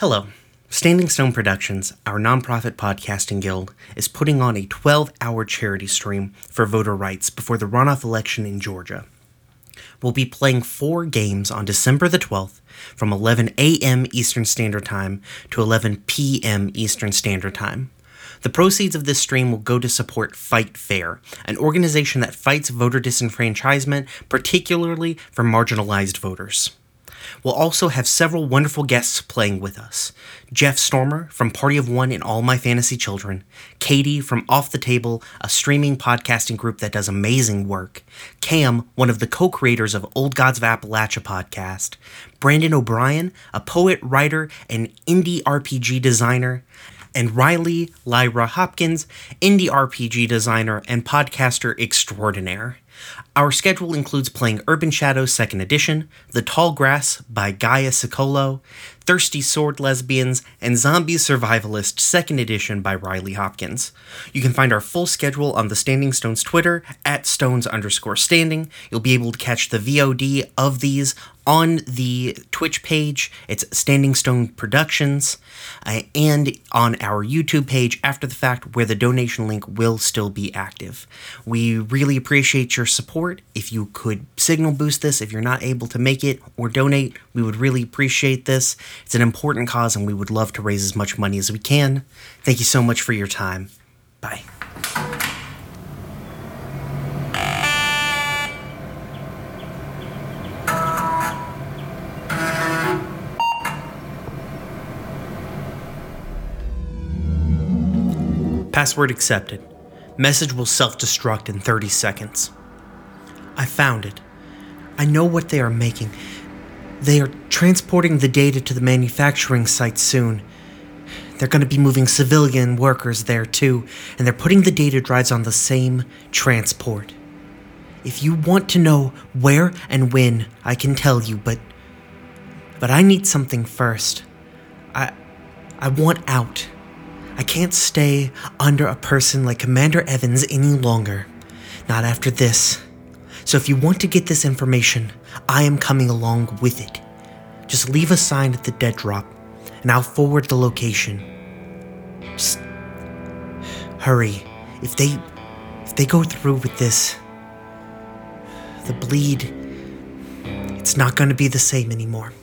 Hello. Standing Stone Productions, our nonprofit podcasting guild, is putting on a 12 hour charity stream for voter rights before the runoff election in Georgia. We'll be playing four games on December the 12th from 11 a.m. Eastern Standard Time to 11 p.m. Eastern Standard Time. The proceeds of this stream will go to support Fight Fair, an organization that fights voter disenfranchisement, particularly for marginalized voters. We'll also have several wonderful guests playing with us. Jeff Stormer from Party of One and All My Fantasy Children, Katie from Off the Table, a streaming podcasting group that does amazing work, Cam, one of the co creators of Old Gods of Appalachia podcast, Brandon O'Brien, a poet, writer, and indie RPG designer, and Riley Lyra Hopkins, indie RPG designer and podcaster extraordinaire. Our schedule includes playing Urban Shadows 2nd Edition, The Tall Grass by Gaia Sicolo, Thirsty Sword Lesbians, and Zombie Survivalist 2nd Edition by Riley Hopkins. You can find our full schedule on the Standing Stones Twitter at stones underscore standing. You'll be able to catch the VOD of these on the Twitch page. It's Standing Stone Productions, uh, and on our YouTube page after the fact, where the donation link will still be active. We really appreciate your support. If you could signal boost this, if you're not able to make it or donate, we would really appreciate this. It's an important cause, and we would love to raise as much money as we can. Thank you so much for your time. Bye. Password accepted. Message will self destruct in 30 seconds. I found it. I know what they are making. They are transporting the data to the manufacturing site soon. They're going to be moving civilian workers there too, and they're putting the data drives on the same transport. If you want to know where and when, I can tell you, but but I need something first. I I want out. I can't stay under a person like Commander Evans any longer. Not after this. So if you want to get this information, I am coming along with it. Just leave a sign at the dead drop, and I'll forward the location. Hurry. If they if they go through with this, the bleed it's not going to be the same anymore.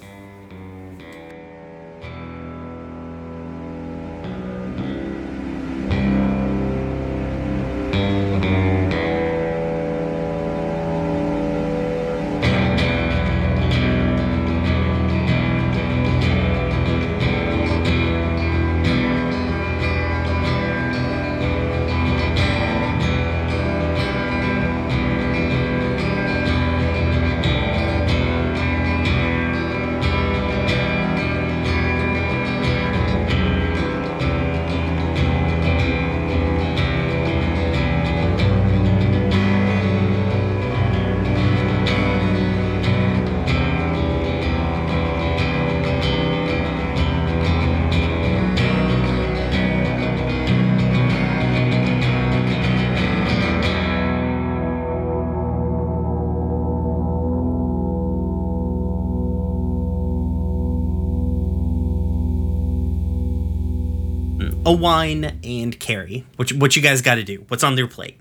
Alwine and Carrie. What what you guys got to do? What's on their plate?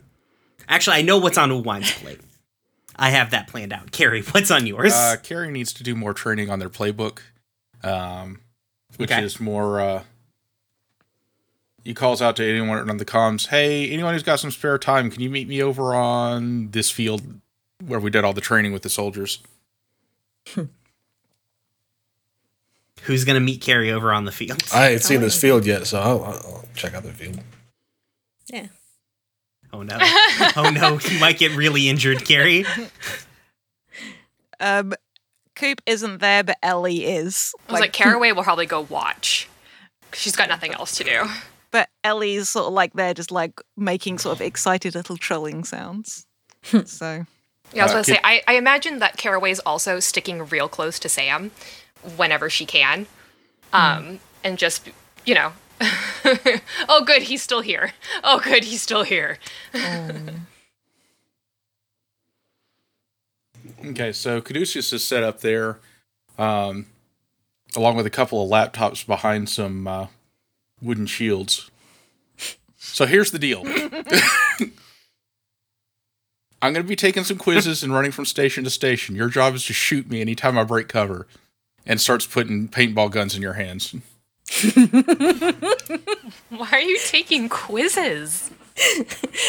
Actually, I know what's on Alwine's plate. I have that planned out. Carrie, what's on yours? Uh, Carrie needs to do more training on their playbook, um, which Okay. is more. Uh, he calls out to anyone on the comms. Hey, anyone who's got some spare time, can you meet me over on this field where we did all the training with the soldiers? Who's gonna meet Carrie over on the field? I ain't seen this field yet, so I'll, I'll check out the field. Yeah. oh no! Oh no! You might get really injured, Carrie. Um, Coop isn't there, but Ellie is. I was like, Caraway will probably go watch. She's got nothing else to do. but Ellie's sort of like there, just like making sort of excited little trolling sounds. so Yeah, I was Uh, going to say, I, I imagine that Caraway's also sticking real close to Sam whenever she can. Um, and just, you know, oh, good, he's still here. Oh, good, he's still here. Okay, so Caduceus is set up there. Um, along with a couple of laptops behind some uh, wooden shields. So here's the deal. I'm going to be taking some quizzes and running from station to station. Your job is to shoot me anytime I break cover and starts putting paintball guns in your hands. Why are you taking quizzes?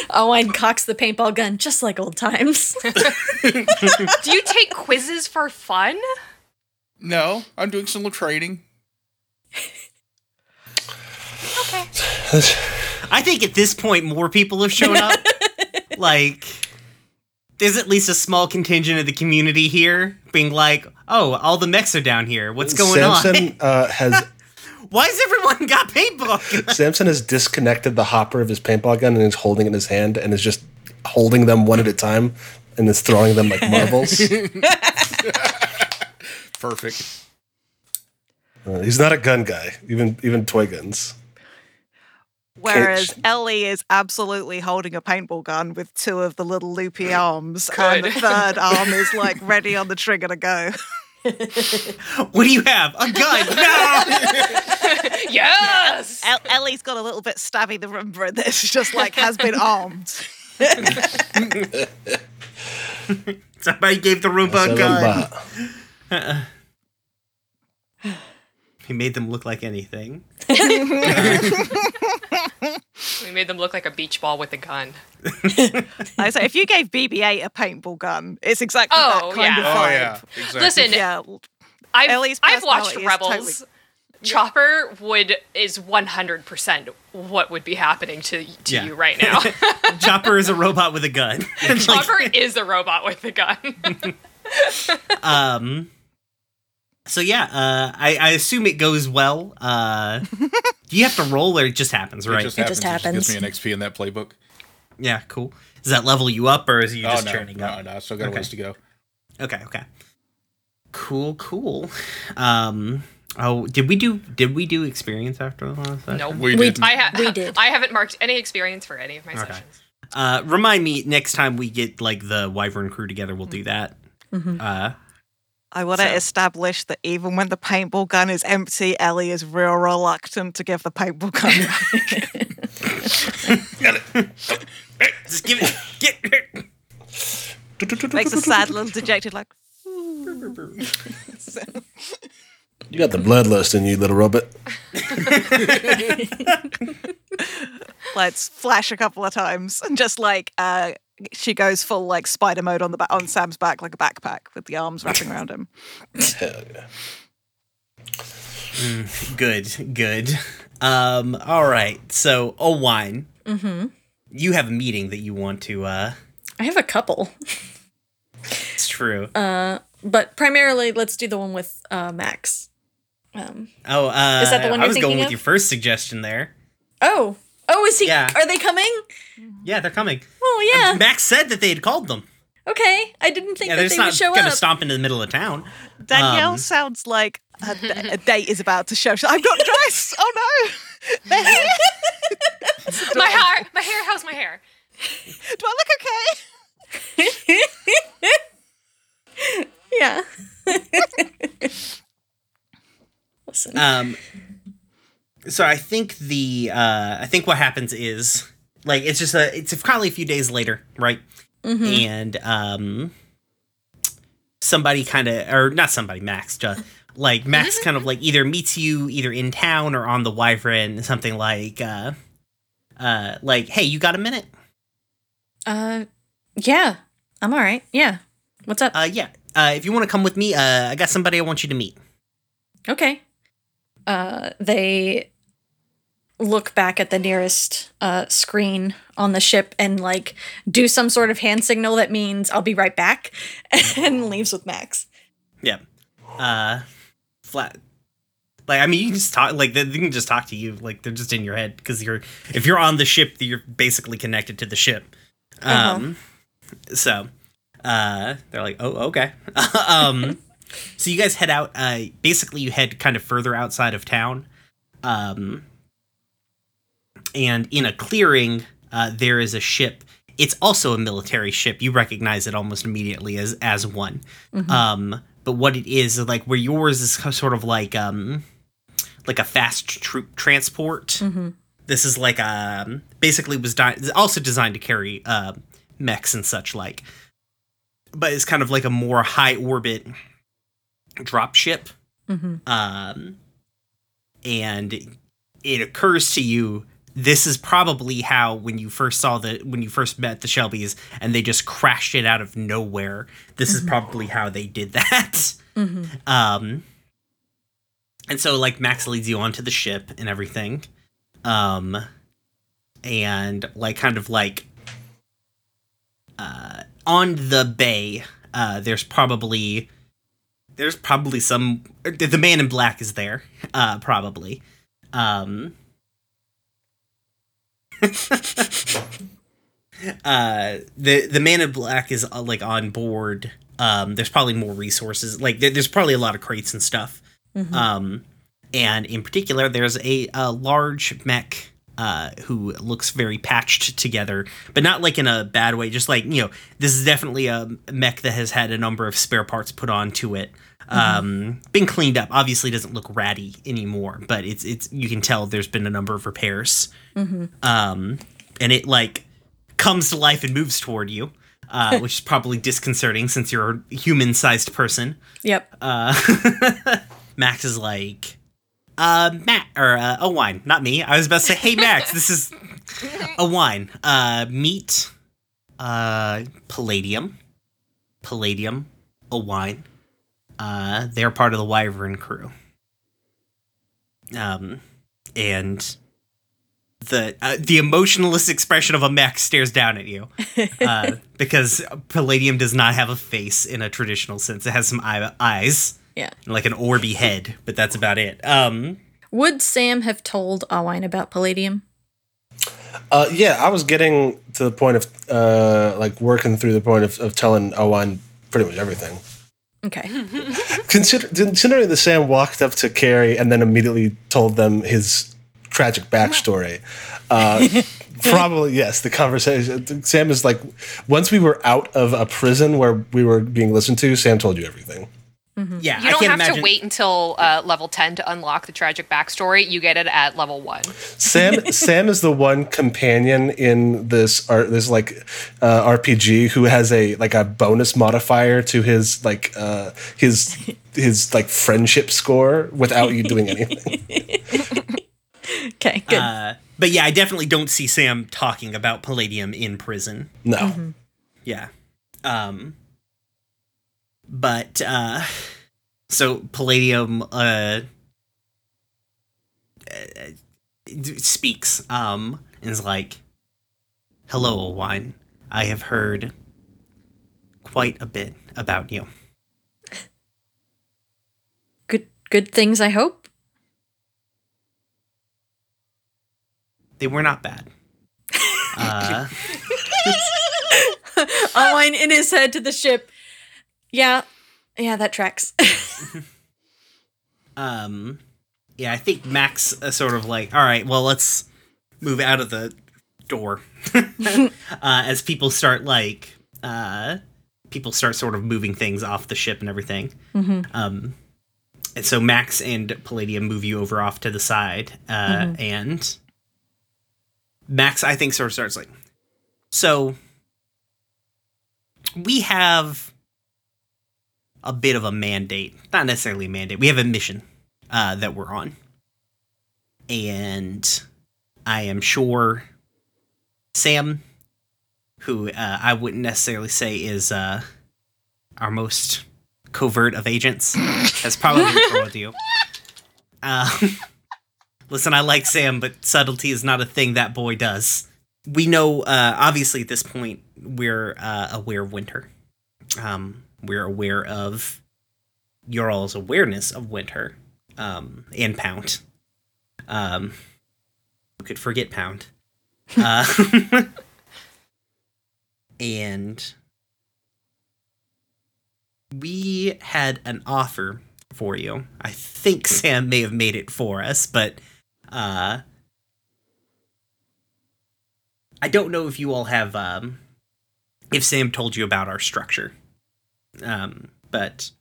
Oh, Alwine cocks the paintball gun just like old times. Do you take quizzes for fun? No, I'm doing some little training. Okay. I think at this point more people have shown up. like there's at least a small contingent of the community here being like, "Oh, all the mechs are down here. What's going on? Samson on? uh, has Why has everyone got paintball?" Samson has disconnected the hopper of his paintball gun and is holding it in his hand and is just holding them one at a time and is throwing them like marbles. Perfect. Uh, he's not a gun guy, even even toy guns. Whereas Kitsch. Ellie is absolutely holding a paintball gun with two of the little loopy arms, Good. and the third arm is like ready on the trigger to go. what do you have? A gun? No. Uh, yes. El- Ellie's got a little bit stabby the room for this, just like has been armed. Somebody gave the Roomba a gun. Saramba. He made them look like anything. We made them look like a beach ball with a gun. I say, if you gave BB-8 a paintball gun, it's exactly Oh, that kind yeah. of Oh yeah, exactly. Listen, Yeah, I've, Ellie's I've watched personality is Rebels. totally- Chopper would is 100% what would be happening to to Yeah. you right now. Chopper is a robot with a gun. Like, Chopper is a robot with a gun. um. So yeah, uh, I, I assume it goes well. Uh, do you have to roll or it just happens, It right? just It happens. just It happens. just gives me an XP in that playbook. yeah, cool. Does that level you up or is you oh just no, training no, up? no, I still got a Okay. ways to go. Okay, okay. Cool, cool. Um. Oh, did we do? Did we do experience after the last session? nope. We We did. I, ha- We did. I haven't marked any experience for any of my Okay. sessions. Uh, remind me next time we get like the Wyvern crew together. We'll do that. Uh, I want to So- establish that even when the paintball gun is empty, Ellie is real reluctant to give the paintball gun back. just give it. Get. Makes a sad little dejected like. You got the bloodlust in you, little robot. Let's flash a couple of times and just like uh, she goes full like spider mode on the ba- on Sam's back like a backpack with the arms wrapping around him. Hell yeah. Good, good. Um, all right. So, Alwine, mm-hmm. you have a meeting that you want to. uh I have a couple, It's true. but primarily let's do the one with uh, Max. Um, oh, uh, is that the one I you're was going thinking with of? your first suggestion there. oh, oh, is he? Yeah. Are they coming? Yeah, they're coming. Oh yeah. Max said that they had called them. Okay, I didn't think Yeah, they would show up. they would not gonna stomp into the middle of town. Danielle Um, sounds like a, d- a date is about to show. She's, I'm not dressed. Oh no, they're. My hair, my hair. How's my hair? Do I look okay? yeah. Listen. Um, so I think the uh, I think what happens is like it's just a it's probably a few days later, right? And um, somebody kind of or not somebody, Max, just like Max kind of like either meets you either in town or on the Wyvern, something like uh, uh, like hey, you got a minute? Uh, yeah, I'm all right. Yeah. What's up? Uh, yeah. Uh, if you want to come with me, uh, I got somebody I want you to meet. Okay. Uh, they look back at the nearest uh, screen on the ship and like do some sort of hand signal that means I'll be right back and leaves with Max. Yeah. Uh flat like I mean you can just talk like they, they can just talk to you like they're just in your head because you're if you're on the ship you're basically connected to the ship. Um so uh they're like oh okay. um so you guys head out uh basically you head kind of further outside of town. Um and in a clearing uh there is a ship it's also a military ship. You recognize it almost immediately as as one. Um, but what it is like where yours is sort of like um like a fast troop transport. This is like um basically was di- also designed to carry uh, mechs and such like, but it's kind of like a more high orbit drop ship. Um, and it occurs to you this is probably how when you first saw the when you first met the Shelbys and they just crashed it out of nowhere. This is probably how they did that. Um, and so like Max leads you onto the ship and everything, um, and like kind of like uh, on the bay. Uh, there's probably there's probably some the man in black is there uh probably um uh the the man in black is uh, like on board um there's probably more resources like there, there's probably a lot of crates and stuff um and in particular there's a, a large mech uh, who looks very patched together, but not like in a bad way. Just like you know, this is definitely a mech that has had a number of spare parts put onto it. Um, been cleaned up. Obviously, doesn't look ratty anymore, but it's it's you can tell there's been a number of repairs. Um, and it like comes to life and moves toward you, uh, which is probably disconcerting since you're a human-sized person. Yep. Uh, Max is like, uh, Matt or uh, Alwine, not me. I was about to say, hey Max, this is Alwine. Uh, meet, uh, Palladium, Palladium, Alwine. Uh, they're part of the Wyvern crew. Um, and the uh, the emotionless expression of a mech stares down at you uh, because Palladium does not have a face in a traditional sense. It has some eye- eyes Yeah. and like an orby head, but that's about it. Um, Would Sam have told Alwine about Palladium? Uh, yeah, I was getting to the point of uh, like working through the point of, of telling Alwine pretty much everything. Okay. Consider, considering that Sam walked up to Carrie and then immediately told them his tragic backstory. Uh, probably yes. The conversation. Sam is like, once we were out of a prison where we were being listened to, Sam told you everything. Yeah, You don't can't have imagine. to wait until uh, level 10 to unlock the tragic backstory. You get it at level 1. Sam Sam is the one companion in this art this like uh, RPG who has a like a bonus modifier to his like uh, his his like friendship score without you doing anything. Okay. Good. Uh, but yeah, I definitely don't see Sam talking about Palladium in prison. No. Yeah. Um but uh so Palladium uh, uh speaks um and is like Hello, Wine. I have heard quite a bit about you. good. Good things. I hope. They were not bad. Uh Alwine in his head to the ship. Yeah. Yeah, that tracks. um yeah i think max uh, sort of like all right well let's move out of the door uh, as people start like uh people start sort of moving things off the ship and everything um and so max and palladium move you over off to the side uh and max i think sort of starts like so we have a bit of a mandate. Not necessarily a mandate. We have a mission uh, that we're on. And I am sure Sam, who uh, I wouldn't necessarily say is uh, our most covert of agents, has probably trolled you. Um, listen, I like Sam, but subtlety is not a thing that boy does. We know, uh, obviously, at this point, we're uh, aware of winter. Um, we're aware of your all's awareness of winter um, and pound. Um, we could forget pound. Uh, and we had an offer for you. I think Sam may have made it for us, but uh, I don't know if you all have um, if Sam told you about our structure. Um, but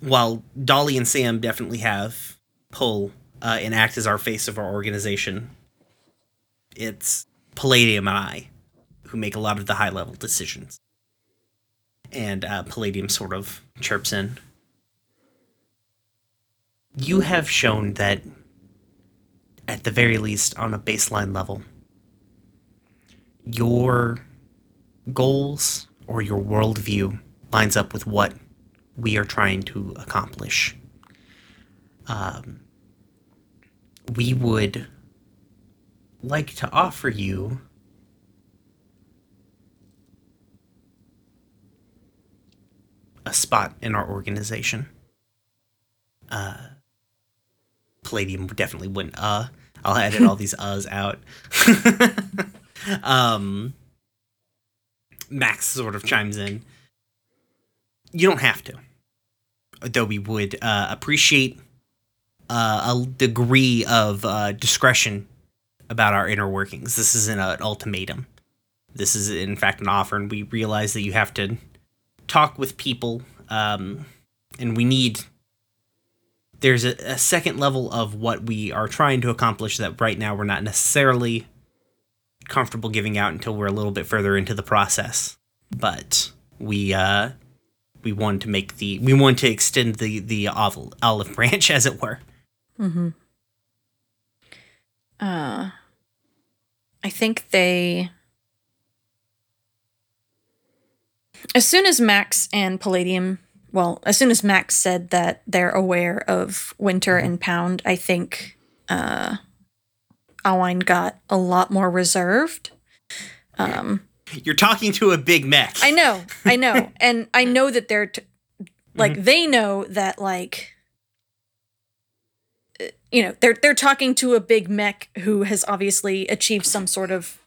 while Dolly and Sam definitely have pull uh, and act as our face of our organization, it's Palladium and I who make a lot of the high level decisions. And uh, Palladium sort of chirps in. You have shown that, at the very least, on a baseline level, your goals or your worldview lines up with what we are trying to accomplish. Um, we would like to offer you a spot in our organization. Uh, Palladium definitely wouldn't. Uh, I'll edit all these uhs out. um, Max sort of chimes in. You don't have to, though. We would uh, appreciate uh, a degree of uh, discretion about our inner workings. This isn't an ultimatum. This is, in fact, an offer, and we realize that you have to talk with people, um, and we need. There's a, a second level of what we are trying to accomplish that right now we're not necessarily comfortable giving out until we're a little bit further into the process. But we uh, we want to make the we want to extend the the olive, olive branch, as it were. Uh, I think they. As soon as Max and Palladium, well, as soon as Max said that they're aware of Winter and Pound, I think uh, Alwine got a lot more reserved. Um, You're talking to a big mech. I know, I know, and I know that they're t- like they know that like uh, you know they're they're talking to a big mech who has obviously achieved some sort of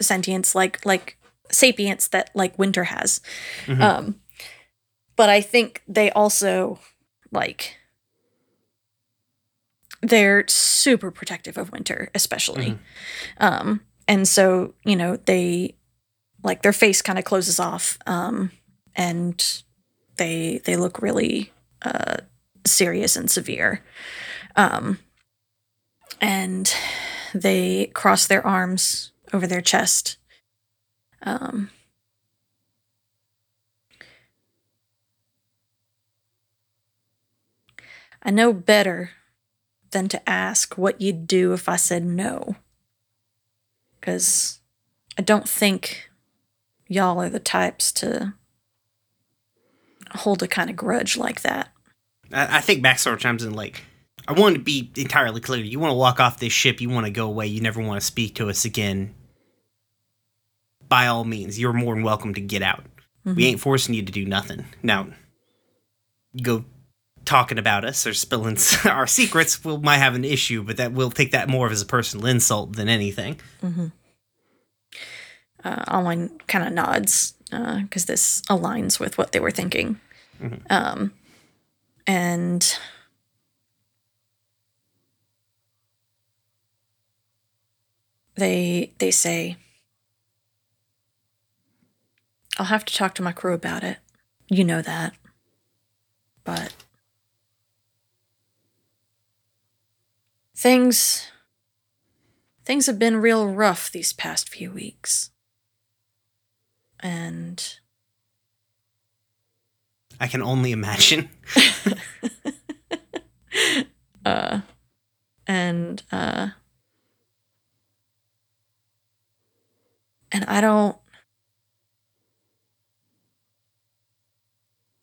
sentience like like sapience that like Winter has. Um, but I think they also like they're super protective of Winter, especially. Um, and so you know they like their face kind of closes off um and they they look really uh serious and severe. Um and they cross their arms over their chest. Um I know better than to ask what you'd do if I said no. Because I don't think y'all are the types to hold a kind of grudge like that. I, I think Max sort of chimes in like, I want to be entirely clear. You want to walk off this ship. You want to go away. You never want to speak to us again. By all means, you're more than welcome to get out. We mm-hmm. ain't forcing you to do nothing. Now, go talking about us or spilling our secrets, we might have an issue, but that we'll take that more as a personal insult than anything. Uh, Alwine kind of nods because this aligns with what they were thinking. Um, and they they say, "I'll have to talk to my crew about it. You know that, but things." Things have been real rough these past few weeks. And I can only imagine. uh, and uh and I don't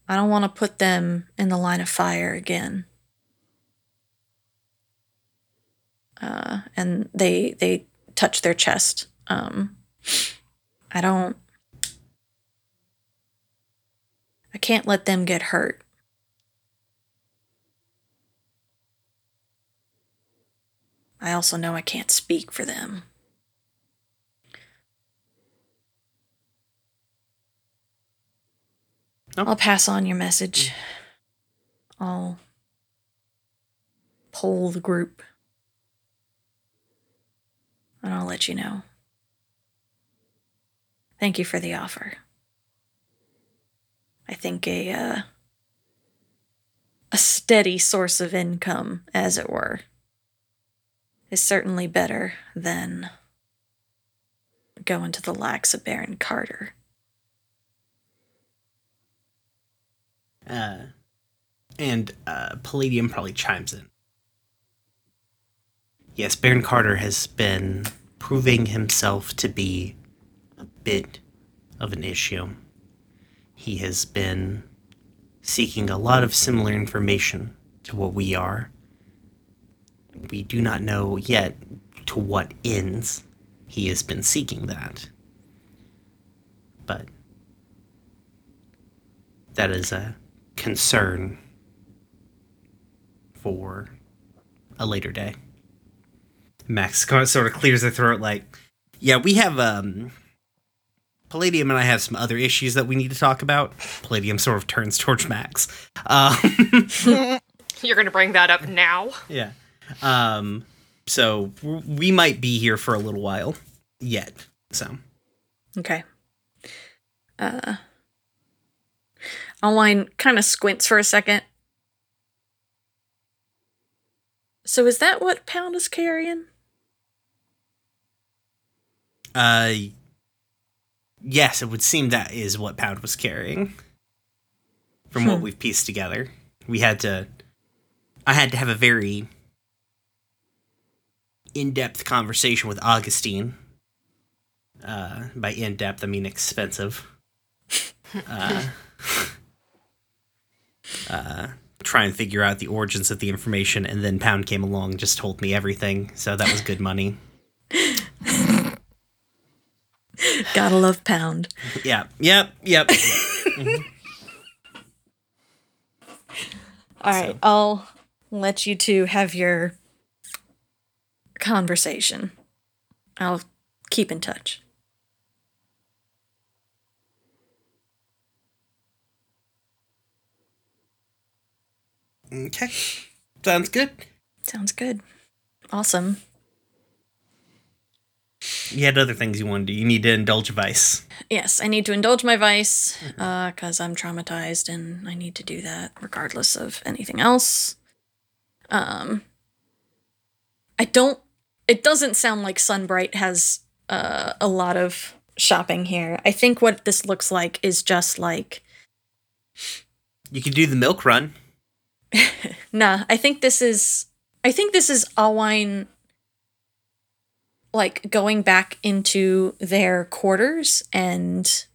I don't want to put them in the line of fire again. Uh and they they touch their chest. Um I don't I can't let them get hurt. I also know I can't speak for them. Oh. I'll pass on your message. I'll poll the group. And I'll let you know. Thank you for the offer. I think a uh, a steady source of income, as it were, is certainly better than going to the likes of Baron Carter. Uh, and uh, Palladium probably chimes in. Yes, Baron Carter has been proving himself to be a bit of an issue. He has been seeking a lot of similar information to what we are. We do not know yet to what ends he has been seeking that. But that is a concern for a later day. Max sort of clears their throat like, yeah, we have um Palladium and I have some other issues that we need to talk about. Palladium sort of turns towards Max. Um, You're going to bring that up now? yeah. Um, so we might be here for a little while yet. So Okay. Uh, Alwine kind of squints for a second. So is that what Pound is carrying? Uh, yes, it would seem that is what Pound was carrying. From what Hmm. we've pieced together, we had to. I had to have a very in-depth conversation with Augustine. Uh, by in-depth, I mean expensive. Uh, uh, try and figure out the origins of the information, and then Pound came along, and just told me everything. So that was good money. Gotta love Pound. Yeah. Yep. Yep. All right, I'll let you two have your conversation. I'll keep in touch. Okay. Sounds good. Sounds good. Awesome. You had other things you wanted to do. You need to indulge vice. Yes, I need to indulge my vice because I'm traumatized and I need to do that regardless of anything else. Um, I don't. It doesn't sound like Sunbright has uh, a lot of shopping here. I think what this looks like is just like You could do the milk run. Nah, I think this is I think this is Alwine like going back into their quarters and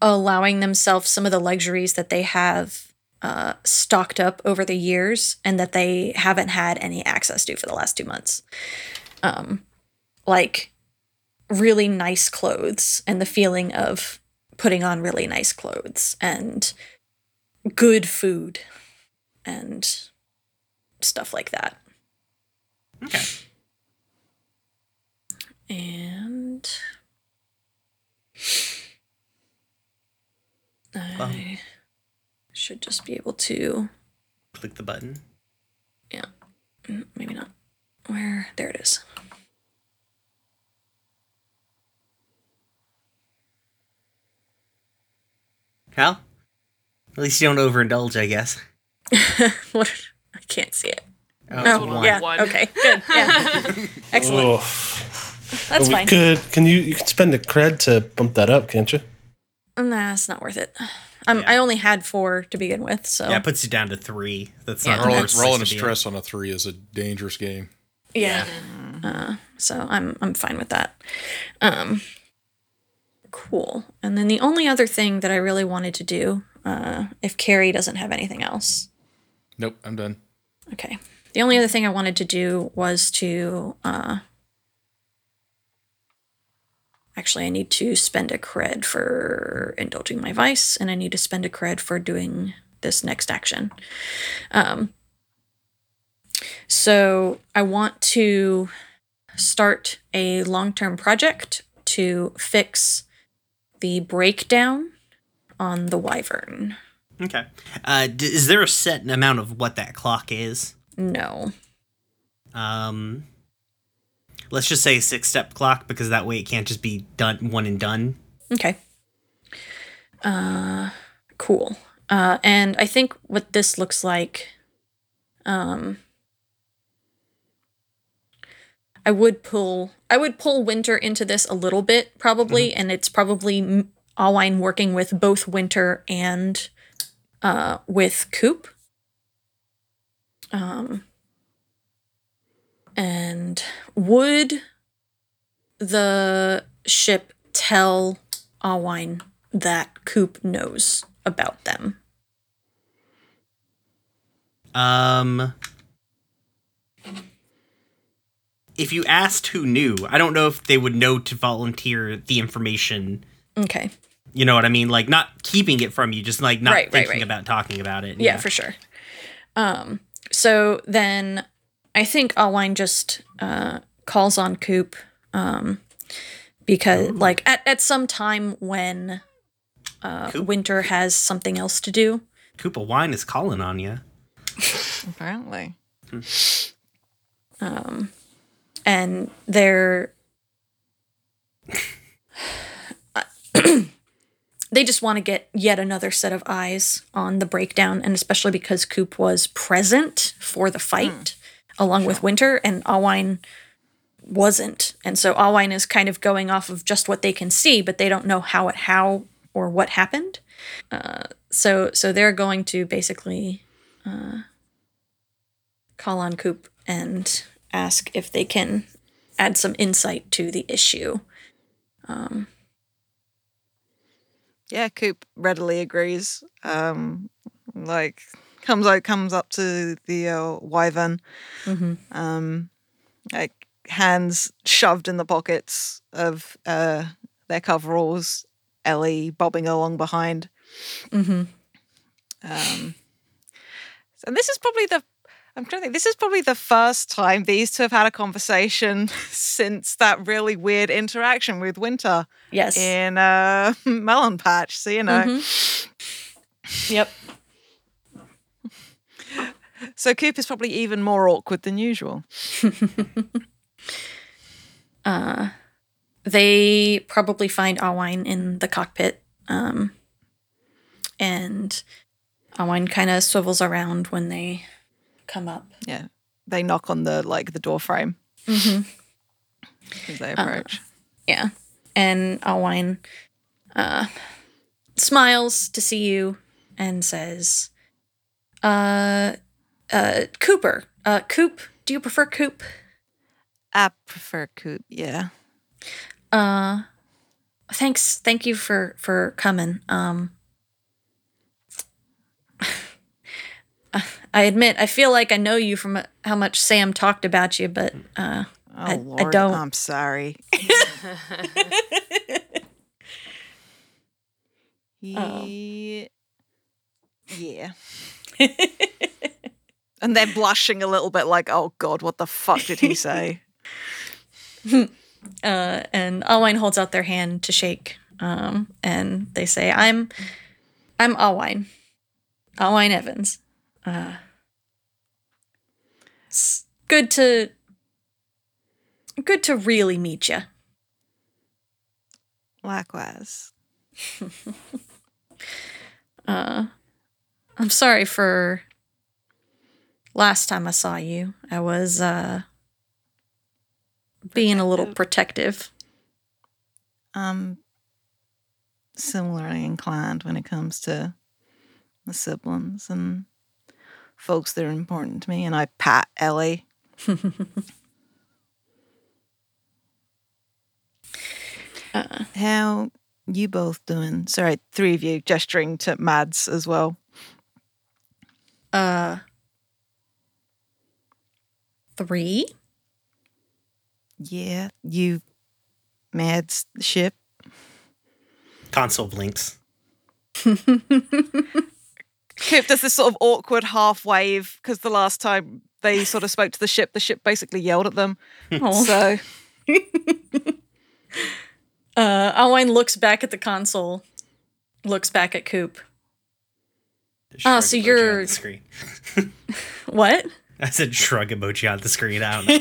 allowing themselves some of the luxuries that they have uh, stocked up over the years and that they haven't had any access to for the last two months. Um, like really nice clothes and the feeling of putting on really nice clothes and good food and stuff like that. Okay. And I should just be able to, Click the button. yeah, mm, maybe not. Where? There it is. Hal? At least you don't overindulge, I guess. what? I can't see it. Oh, Oh, one. yeah. One. Okay, good. Yeah. Excellent. Oh, That's we fine. could. Can you? You can spend a cred to bump that up, can't you? Nah, it's not worth it. Um, Yeah. I only had four to begin with, so Yeah, it puts you down to three. That's Yeah. not Rolling, that's rolling a nice in. stress on a three is a dangerous game. yeah. Uh, so I'm I'm fine with that. Um, cool. And then the only other thing that I really wanted to do, uh, if Carrie doesn't have anything else, Nope, I'm done. okay. The only other thing I wanted to do was to uh, actually I need to spend a cred for indulging my vice, and I need to spend a cred for doing this next action. Um, so I want to start a long term project to fix the breakdown on the wyvern. Okay. Uh, d- is there a set amount of what that clock is? No. Um, let's just say a six step clock because that way it can't just be done one and done. Okay. Uh, cool. Uh, and I think what this looks like, um, I would pull, I would pull Winter into this a little bit probably, and it's probably Alwine working with both Winter and uh, with Coop. Um, and would the ship tell Alwine that Coop knows about them? Um, if you asked who knew, I don't know if they would know to volunteer the information. Okay. You know what I mean? Like not keeping it from you, just like not Right, right, thinking right. about talking about it. Yeah, for sure. Um, so then I think Alwine just uh, calls on Coop um, because, like, at, at some time when uh, Coop? Winter has something else to do, Koopa Wine is calling on you. Apparently. and they're they just want to get yet another set of eyes on the breakdown and especially because coop was present for the fight along with winter and alwine wasn't. And so alwine is kind of going off of just what they can see but they don't know how it how or what happened. Uh, so so they're going to basically uh, call on coop and ask if they can add some insight to the issue. Yeah, Coop readily agrees. Um, like comes out, comes up to the uh, wyvern, um, like hands shoved in the pockets of uh, their coveralls. Ellie bobbing along behind. mm-hmm. Um, and this is probably the. I'm trying to think. This is probably the first time these two have had a conversation since that really weird interaction with Winter yes in uh, Melon Patch. So you know. Mhm. yep So Coop is probably even more awkward than usual. they probably find Alwine in the cockpit. Um, and Alwine kind of swivels around when they come up. Yeah, they knock on the like the door frame Mm-hmm. as they approach. Yeah. And Alwine uh, smiles to see you and says, uh, uh, Cooper, uh, Coop, do you prefer Coop? I prefer Coop. Yeah. Uh, thanks. Thank you for, for coming. Um, I admit, I feel like I know you from how much Sam talked about you, but uh, Oh I- I don't- I'm sorry. he, yeah. and they're blushing a little bit, like, "Oh God, what the fuck did he say?" uh, and Alwine holds out their hand to shake, um, and they say, "I'm, I'm Alwine, Alwine Evans. Uh, it's good to, good to really meet you. Likewise. I'm sorry for last time I saw you. I was uh, being a little protective. I'm similarly inclined when it comes to the siblings and folks that are important to me. And I pat Ellie. How you both doing? Sorry, three of you gesturing to Mads as well. Uh, three. Yeah, you mad ship. Console blinks. Coop does this sort of awkward half wave because the last time they sort of spoke to the ship, the ship basically yelled at them. Oh. So Uh, Alwine looks back at the console, looks back at Coop. Ah, Shrug so you're- screen. What? I said shrug emoji on the screen. I don't know.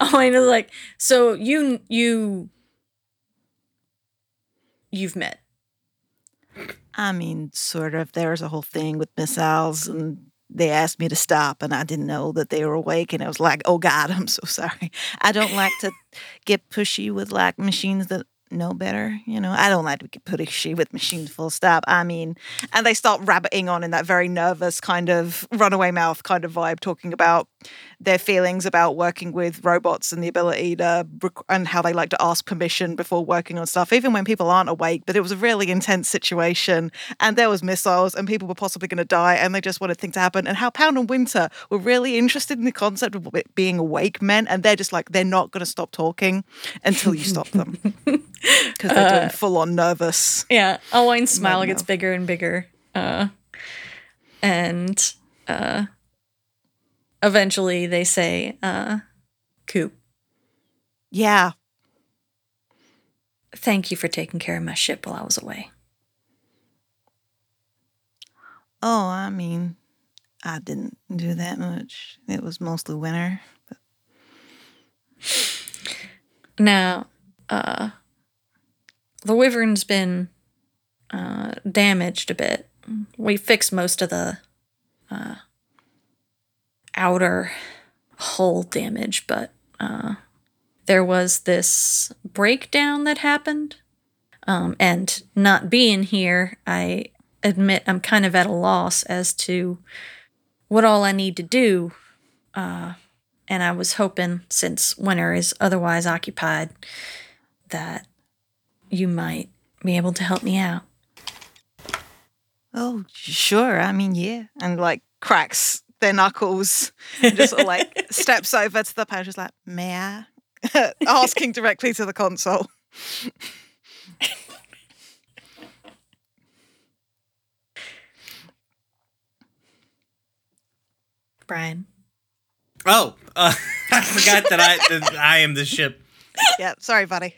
Alwine is like, so you you you've met. I mean, sort of. There was a whole thing with missiles, and they asked me to stop, and I didn't know that they were awake, and I was like, "Oh God, I'm so sorry." I don't like to get pushy with like machines that know better. You know, I don't like to get pushy with machines. Full stop. I mean, and they start rabbiting on in that very nervous kind of runaway mouth kind of vibe, talking about their feelings about working with robots and the ability to and how they like to ask permission before working on stuff, even when people aren't awake. But it was a really intense situation, and there was missiles, and people were possibly going to die, and they just wanted things to happen. And how Pound and Winter were really interested in the concept of being awake men, and they're just like they're not going to stop talking until you stop them because they're doing full on nervous. Yeah, Alwine's smile Mad gets bigger and bigger. Uh, and uh, eventually they say, uh, Coop, Yeah, thank you for taking care of my ship while I was away. Oh, I mean, I didn't do that much. It was mostly winter. Now, uh, the Wyvern's been uh, damaged a bit. We fixed most of the uh, outer hull damage, but uh, there was this breakdown that happened. Um, and not being here, I admit I'm kind of at a loss as to what all I need to do and I was hoping, since winter is otherwise occupied, that you might be able to help me out. Oh, sure. I mean, yeah. And like cracks their knuckles, and just sort of like steps over to the page, just like, may I? Asking directly to the console. Brian. Oh, uh, I forgot that I that I am the ship. Yeah, sorry, buddy.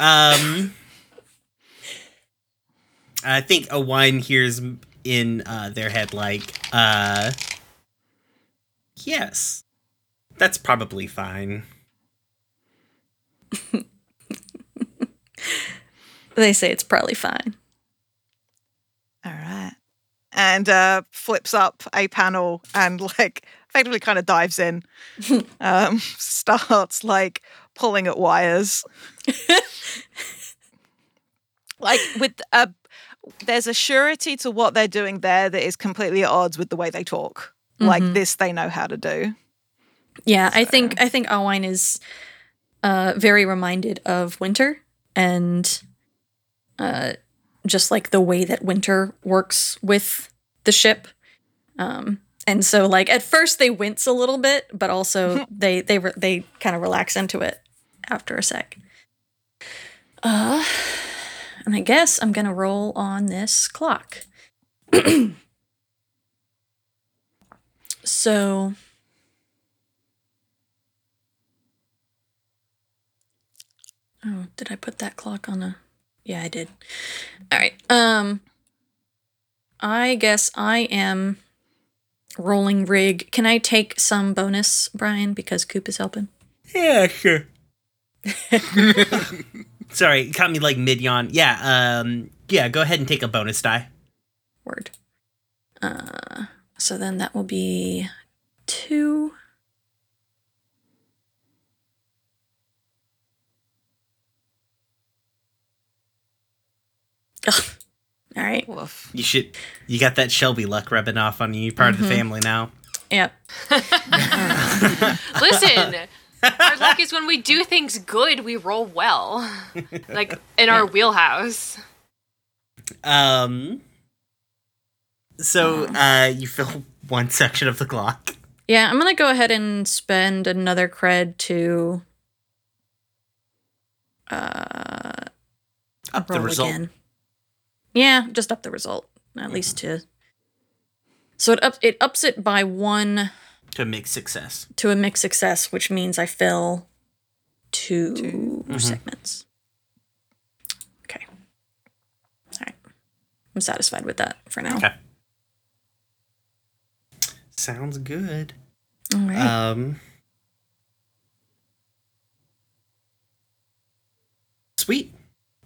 Um, I think Alwine hears in uh, their head like, uh, yes, that's probably fine. They say it's probably fine. All right. And uh, flips up a panel and like effectively kind of dives in. um, starts like pulling at wires. like with a there's a surety to what they're doing there that is completely at odds with the way they talk. Like this they know how to do. Yeah, I think I think Alwine is uh, very reminded of winter and uh, just like the way that winter works with the ship. Um, and so, like at first, they wince a little bit, but also they they re- they kind of relax into it after a sec. Uh, and I guess I'm gonna roll on this clock. so. Oh, did I put that clock on a Yeah, I did. All right. Um I guess I am rolling rig. Can I take some bonus, Brian, because Coop is helping? Yeah, sure. Sorry, it caught me like mid yawn. Yeah, um, yeah. Go ahead and take a bonus die. Word. Uh so then that will be 2 Ugh. All right. Woof. You should. You got that Shelby luck rubbing off on you. You're part of the family now. Yep. Listen, our luck is when we do things good, we roll well. Like in our wheelhouse. Um. So, uh, you fill one section of the clock. Yeah, I'm gonna go ahead and spend another cred to uh Up the roll result. again. Yeah, just up the result. At least to so it up it ups it by one to make success. to a mixed success, which means I fill 2 segments. Okay. All right. I'm satisfied with that for now. Okay. Sounds good. All right. Um. Sweet.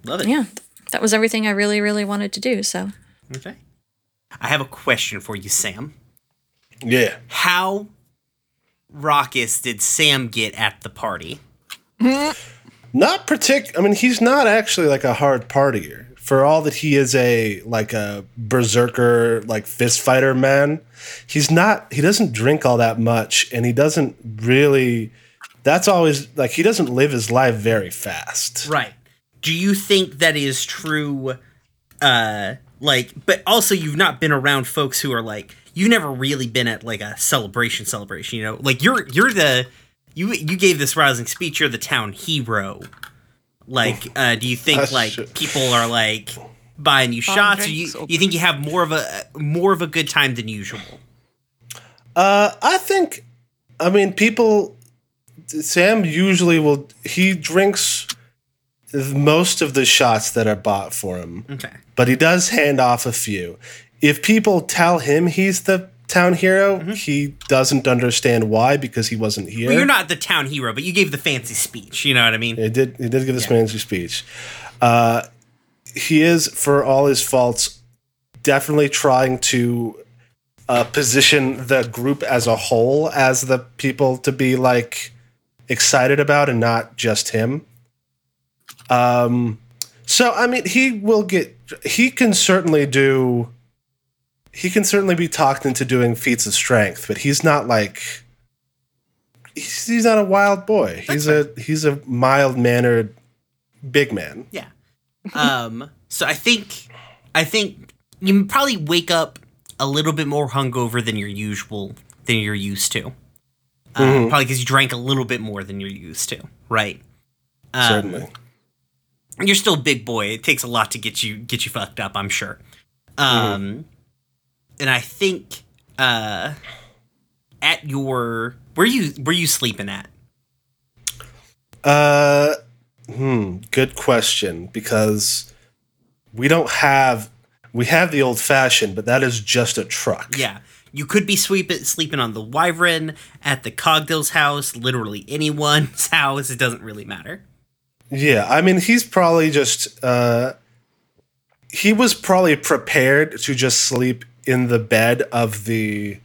Love it. yeah. that was everything I really, really wanted to do. So Okay. I have a question for you, Sam. Yeah. How raucous did Sam get at the party? Not partic. I mean, he's not actually like a hard partier. For all that he is a like a berserker, like fist fighter man, he's not. He doesn't drink all that much, and he doesn't really. That's always like he doesn't live his life very fast. Right. Do you think that is true? Uh, like, but also you've not been around folks who are like you've never really been at like a celebration celebration. You know, like you're you're the you you gave this rousing speech. You're the town hero. Like, uh, do you think That's like shit. people are like buying you shots? Or you you think you have more of a more of a good time than usual? Uh, I think. I mean, people. Sam usually will. He drinks most of the shots that are bought for him. Okay. but he does hand off a few. If people tell him he's the town hero, he doesn't understand why because he wasn't here. Well, you're not the town hero, but you gave the fancy speech. You know what I mean? He did. He did give this fancy speech. Uh, he is, for all his faults, definitely trying to uh, position the group as a whole as the people to be like excited about, and not just him. Um. So I mean, he will get. He can certainly do. He can certainly be talked into doing feats of strength, but he's not like he's, he's not a wild boy. he's a he's a mild mannered big man. Yeah. Um. So I think, I think you probably wake up a little bit more hungover than you're usual than you're used to. Uh, Probably because you drank a little bit more than you're used to, right? Um, Certainly. You're still a big boy. It takes a lot to get you get you fucked up. I'm sure. Um, and I think uh, at your where you were you sleeping at? Uh, hmm. Good question because we don't have we have the old fashioned, but that is just a truck. Yeah. You could be sweep sleeping on the Wyvern, at the Cogdill's house, literally anyone's house. It doesn't really matter. Yeah, I mean, he's probably just uh, he was probably prepared to just sleep in the bed of the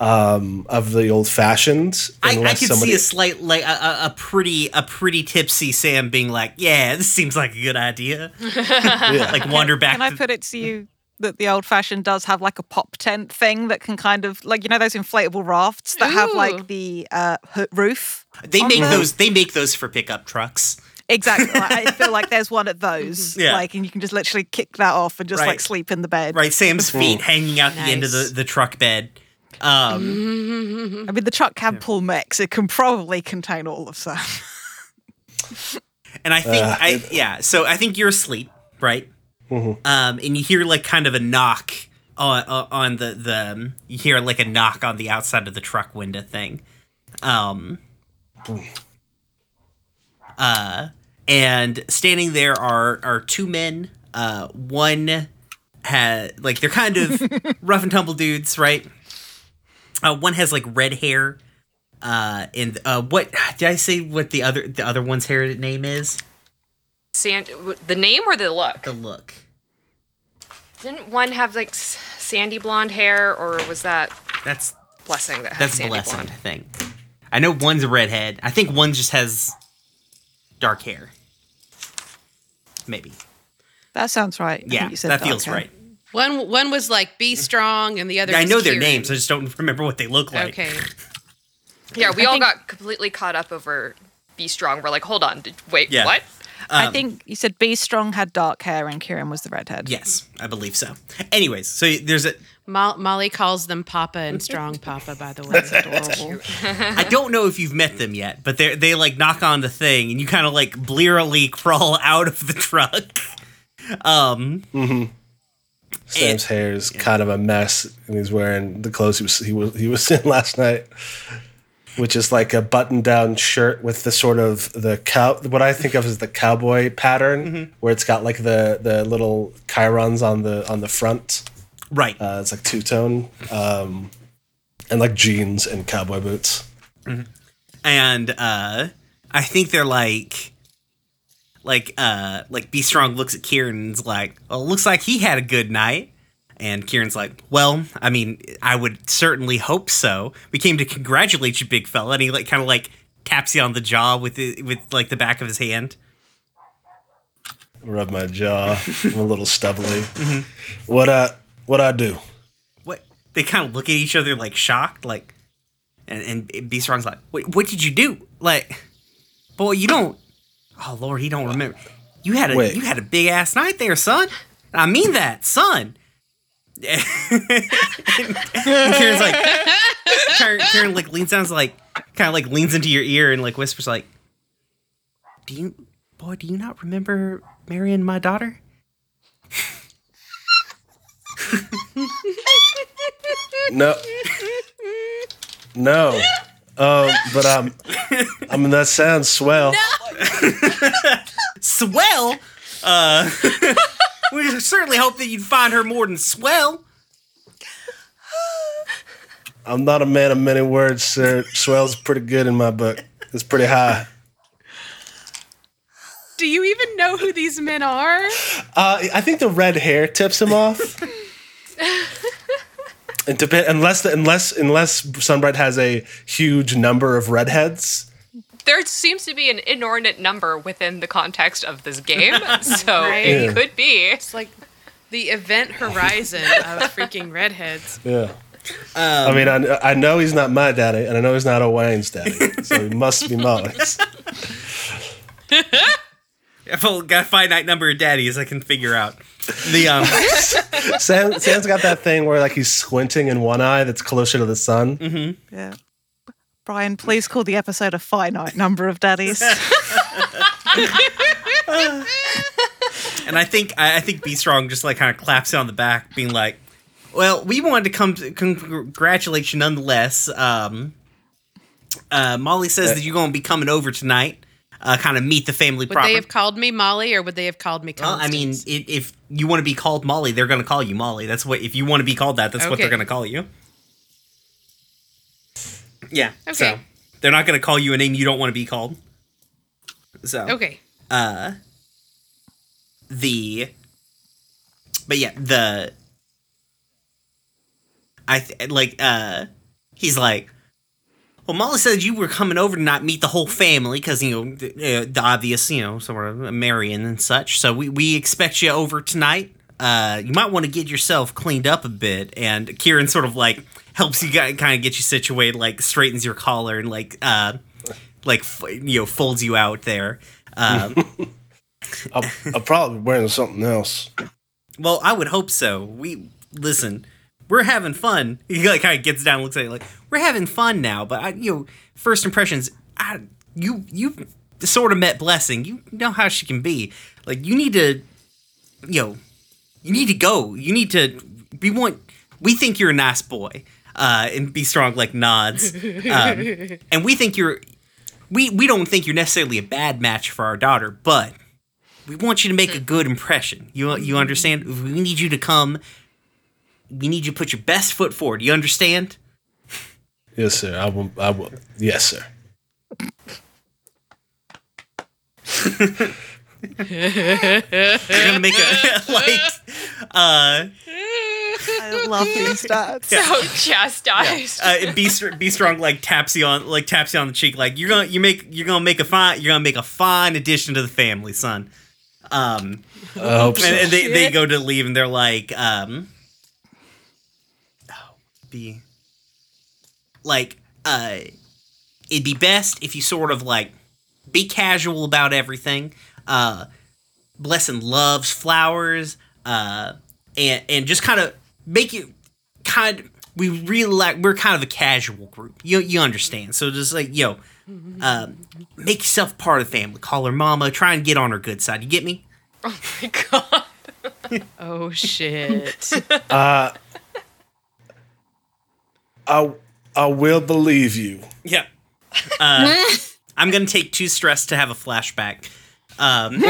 um of the old fashioned. I, I could see a slight, like a, a, a pretty, a pretty tipsy Sam being like, "Yeah, this seems like a good idea." like wander back. Can I to- put it to you that the old fashioned does have like a pop tent thing that can kind of like you know those inflatable rafts that have like the uh, ho- roof. they make them? those. They make those for pickup trucks. Exactly. Like, I feel like there's one of those. Yeah. Like, and you can just literally kick that off and just Right. like sleep in the bed. Right, Sam's feet hanging out the end of the, the truck bed. Um, I mean, the truck can pull mechs. It can probably contain all of them. and I think, Uh, I yeah. So I think you're asleep, right? Um, and you hear like kind of a knock on on- on the the um, you hear like a knock on the outside of the truck window thing. Um, uh, and standing there are are two men. Uh, one had like they're kind of rough and tumble dudes, right? Uh, one has like red hair. Uh, and uh, what did I say? What the other the other one's hair name is? Sand, the name or the look? The look. Didn't one have like sandy blonde hair, or was that That's blessing that had that's sandy blessing. blonde? I think. I know one's a redhead. I think one just has dark hair. Maybe. That sounds right. Yeah, you said that feels hair. right. One one was like be strong, and the other. I was know their Kieran. names. I just don't remember what they look like. Okay. Yeah, we all think- got completely caught up over "Be Strong." We're like, hold on, did, wait, Yeah. what? I Um, think you said B Strong had dark hair and Kieran was the redhead. Yes, I believe so. Anyways, so there's a. Mo- Molly calls them Papa and Strong Papa. By the way, Adorable. I don't know if you've met them yet, but they they like knock on the thing, and you kind of like blearily crawl out of the truck. Um, Mm-hmm. Sam's hair is kind of a mess, and he's wearing the clothes he was he was he was in last night, which is like a button-down shirt with the sort of the cow what I think of as the cowboy pattern, where it's got like the the little chirons on the on the front. right. Uh, it's like two tone, um, and like jeans and cowboy boots. and uh I think they're like like uh like B Strong looks at Kieran and's like, "Well, looks like he had a good night." And Kieran's like, "Well, I mean, I would certainly hope so. We came to congratulate you, big fella." And he like kind of like taps you on the jaw with the, with like the back of his hand. Rub my jaw. I'm a little stubbly. Mm-hmm. What I what I do? What? They kind of look at each other like shocked, like, and and B Strong's like, "What? What did you do? Like, boy, you don't. Oh Lord, he don't remember. You had a Wait. you had a big ass night there, son. I mean that, son." And Kieran's like, Karen, Karen like leans down, like, kind of like leans into your ear and like whispers like, "Do you, boy, do you not remember marrying my daughter?" No. No. Um, but um, I mean that sounds swell. swell. Uh, we certainly hope that you'd find her more than swell. I'm not a man of many words, sir. Swell's pretty good in my book. It's pretty high. Do you even know who these men are? Uh, I think the red hair tips him off. It depend unless the, unless unless Sunbright has a huge number of redheads. There seems to be an inordinate number within the context of this game, so Right. it Yeah. could be. It's like the event horizon of freaking redheads. Yeah. I mean, I, I know he's not my daddy, and I know he's not Alwine's daddy, so he must be Molly's. I've only got a finite number of daddies I can figure out. The um, Sam, Sam's got that thing where like he's squinting in one eye that's closer to the sun. Yeah. Brian, please call the episode a finite number of daddies. and I think I I think B Strong just like kind of claps you on the back, being like, "Well, we wanted to come to congratulate you nonetheless." Um, uh, Molly says that you're going to be coming over tonight. Uh, kind of meet the family Would proper. they have called me Molly or would they have called me well, I mean, Constance? i if you want to be called Molly, they're going to call you Molly. That's what. If you want to be called that, that's what they're going to call you. Yeah. Okay. So they're not going to call you a name you don't want to be called. So okay. uh the but yeah the i th- like uh he's like well molly said you were coming over to not meet the whole family because you know the, uh, the obvious you know sort of marion and such so we, we expect you over tonight uh you might want to get yourself cleaned up a bit and kieran sort of like helps you kind of get you situated like straightens your collar and like uh like f- you know folds you out there um I'll, I'll probably be wearing something else. Well, I would hope so. We listen. We're having fun. He like kind of gets down, and looks at it like we're having fun now. But I, you know, first impressions. I, you you sort of met Blessing. You know how she can be. Like you need to, you know, you need to go. You need to. We want. We think you're a nice boy. Uh, and be strong like nods. Um, and we think you're. We we don't think you're necessarily a bad match for our daughter, but we want you to make a good impression. You you understand? We need you to come. We need you to put your best foot forward. You understand? Yes, sir. I will. I will. Yes, sir. You're gonna make a like uh I love these dads. So chastised. uh be Str- be strong like taps you on like taps you on the cheek like you're gonna you make you're gonna make a fine you're gonna make a fine addition to the family, son. Um I hope so. and, and they, they go to leave and they're like um oh, be like uh it'd be best if you sort of like be casual about everything uh blessing loves flowers uh and and just kind of make it kind of we really like we're kind of a casual group you you understand so just like yo um make yourself part of the family call her mama try and get on her good side you get me oh my god. Oh shit. uh I I will believe you. Yeah. Uh, I'm gonna take two stress to have a flashback. Um,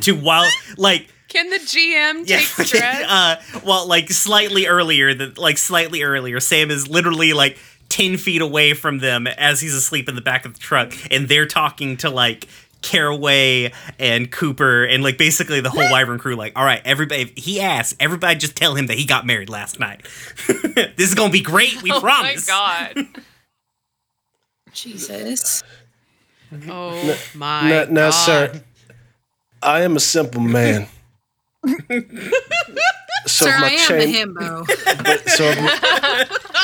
to while like Can the GM yeah, take stress? uh, well like slightly earlier, the like slightly earlier, Sam is literally like 10 feet away from them as he's asleep in the back of the truck and they're talking to like Caraway and Cooper and like basically the whole Wyvern crew like all right everybody if he asks everybody just tell him that he got married last night this is gonna be great we oh promise Oh my god. Jesus. Oh my Now, now, sir, I am a simple man. so Sir, my I am chain, a himbo. so if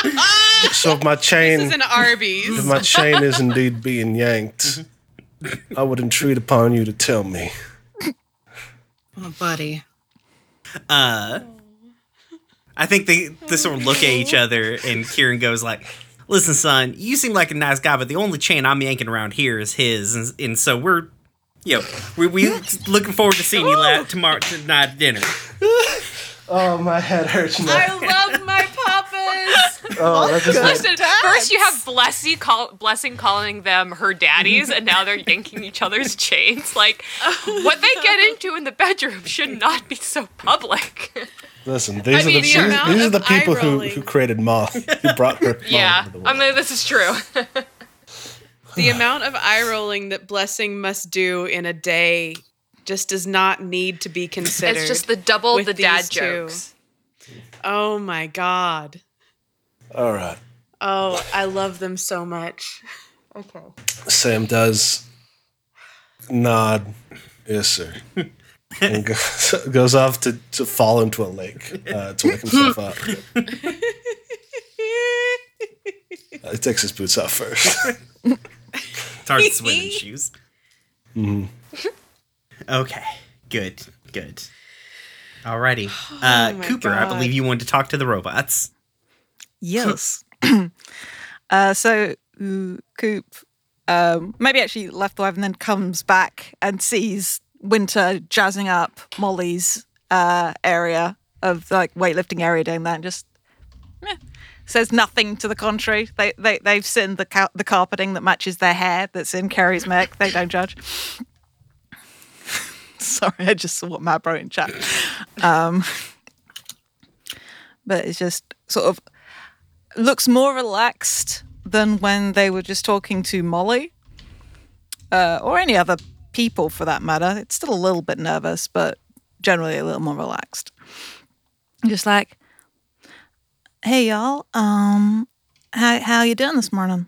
my, so if my This chain, is an Arby's. if my chain is indeed being yanked, I would entreat upon you to tell me. Oh, buddy. uh I think they they sort of look at each other and Kieran goes like listen son you seem like a nice guy but the only chain I'm yanking around here is his and, and so we're you know, we we looking forward to seeing you la- tomorrow tonight at dinner. Oh, my head hurts now. I love my papas. Oh, that just Listen, first you have Blessy call, Blessing calling them her daddies, and now they're yanking each other's chains. Like, oh, what they get into in the bedroom should not be so public. listen. These I are mean, the, the these, amount these are of the people who, eye-rolling. who created Moth, who brought her. Moth yeah, into the I world. mean, this is true. the amount of eye rolling that Blessing must do in a day just does not need to be considered. it's just the double with the dad these two. jokes. Oh my god. All right. Oh, I love them so much. Okay. Sam does nod, yes, sir, and goes, goes off to, to fall into a lake uh, to wake himself up. Uh, he takes his boots off first. It's hard to swim in shoes. Okay, good, good. Alrighty, uh, Oh my Cooper. I believe you wanted to talk to the robots. Yes. uh, so Coop um, maybe actually left the wife and then comes back and sees Winter jazzing up Molly's uh, area of like weightlifting area doing that and just eh, says nothing to the contrary. They they they've seen the ca- the carpeting that matches their hair that's in Carrie's mech. They don't judge. Sorry, I just saw what Matt wrote in chat. Um, but it's just sort of looks more relaxed than when they were just talking to Molly uh, or any other people for that matter. It's still a little bit nervous, but generally a little more relaxed. Just like, hey y'all, um, how how you doing this morning?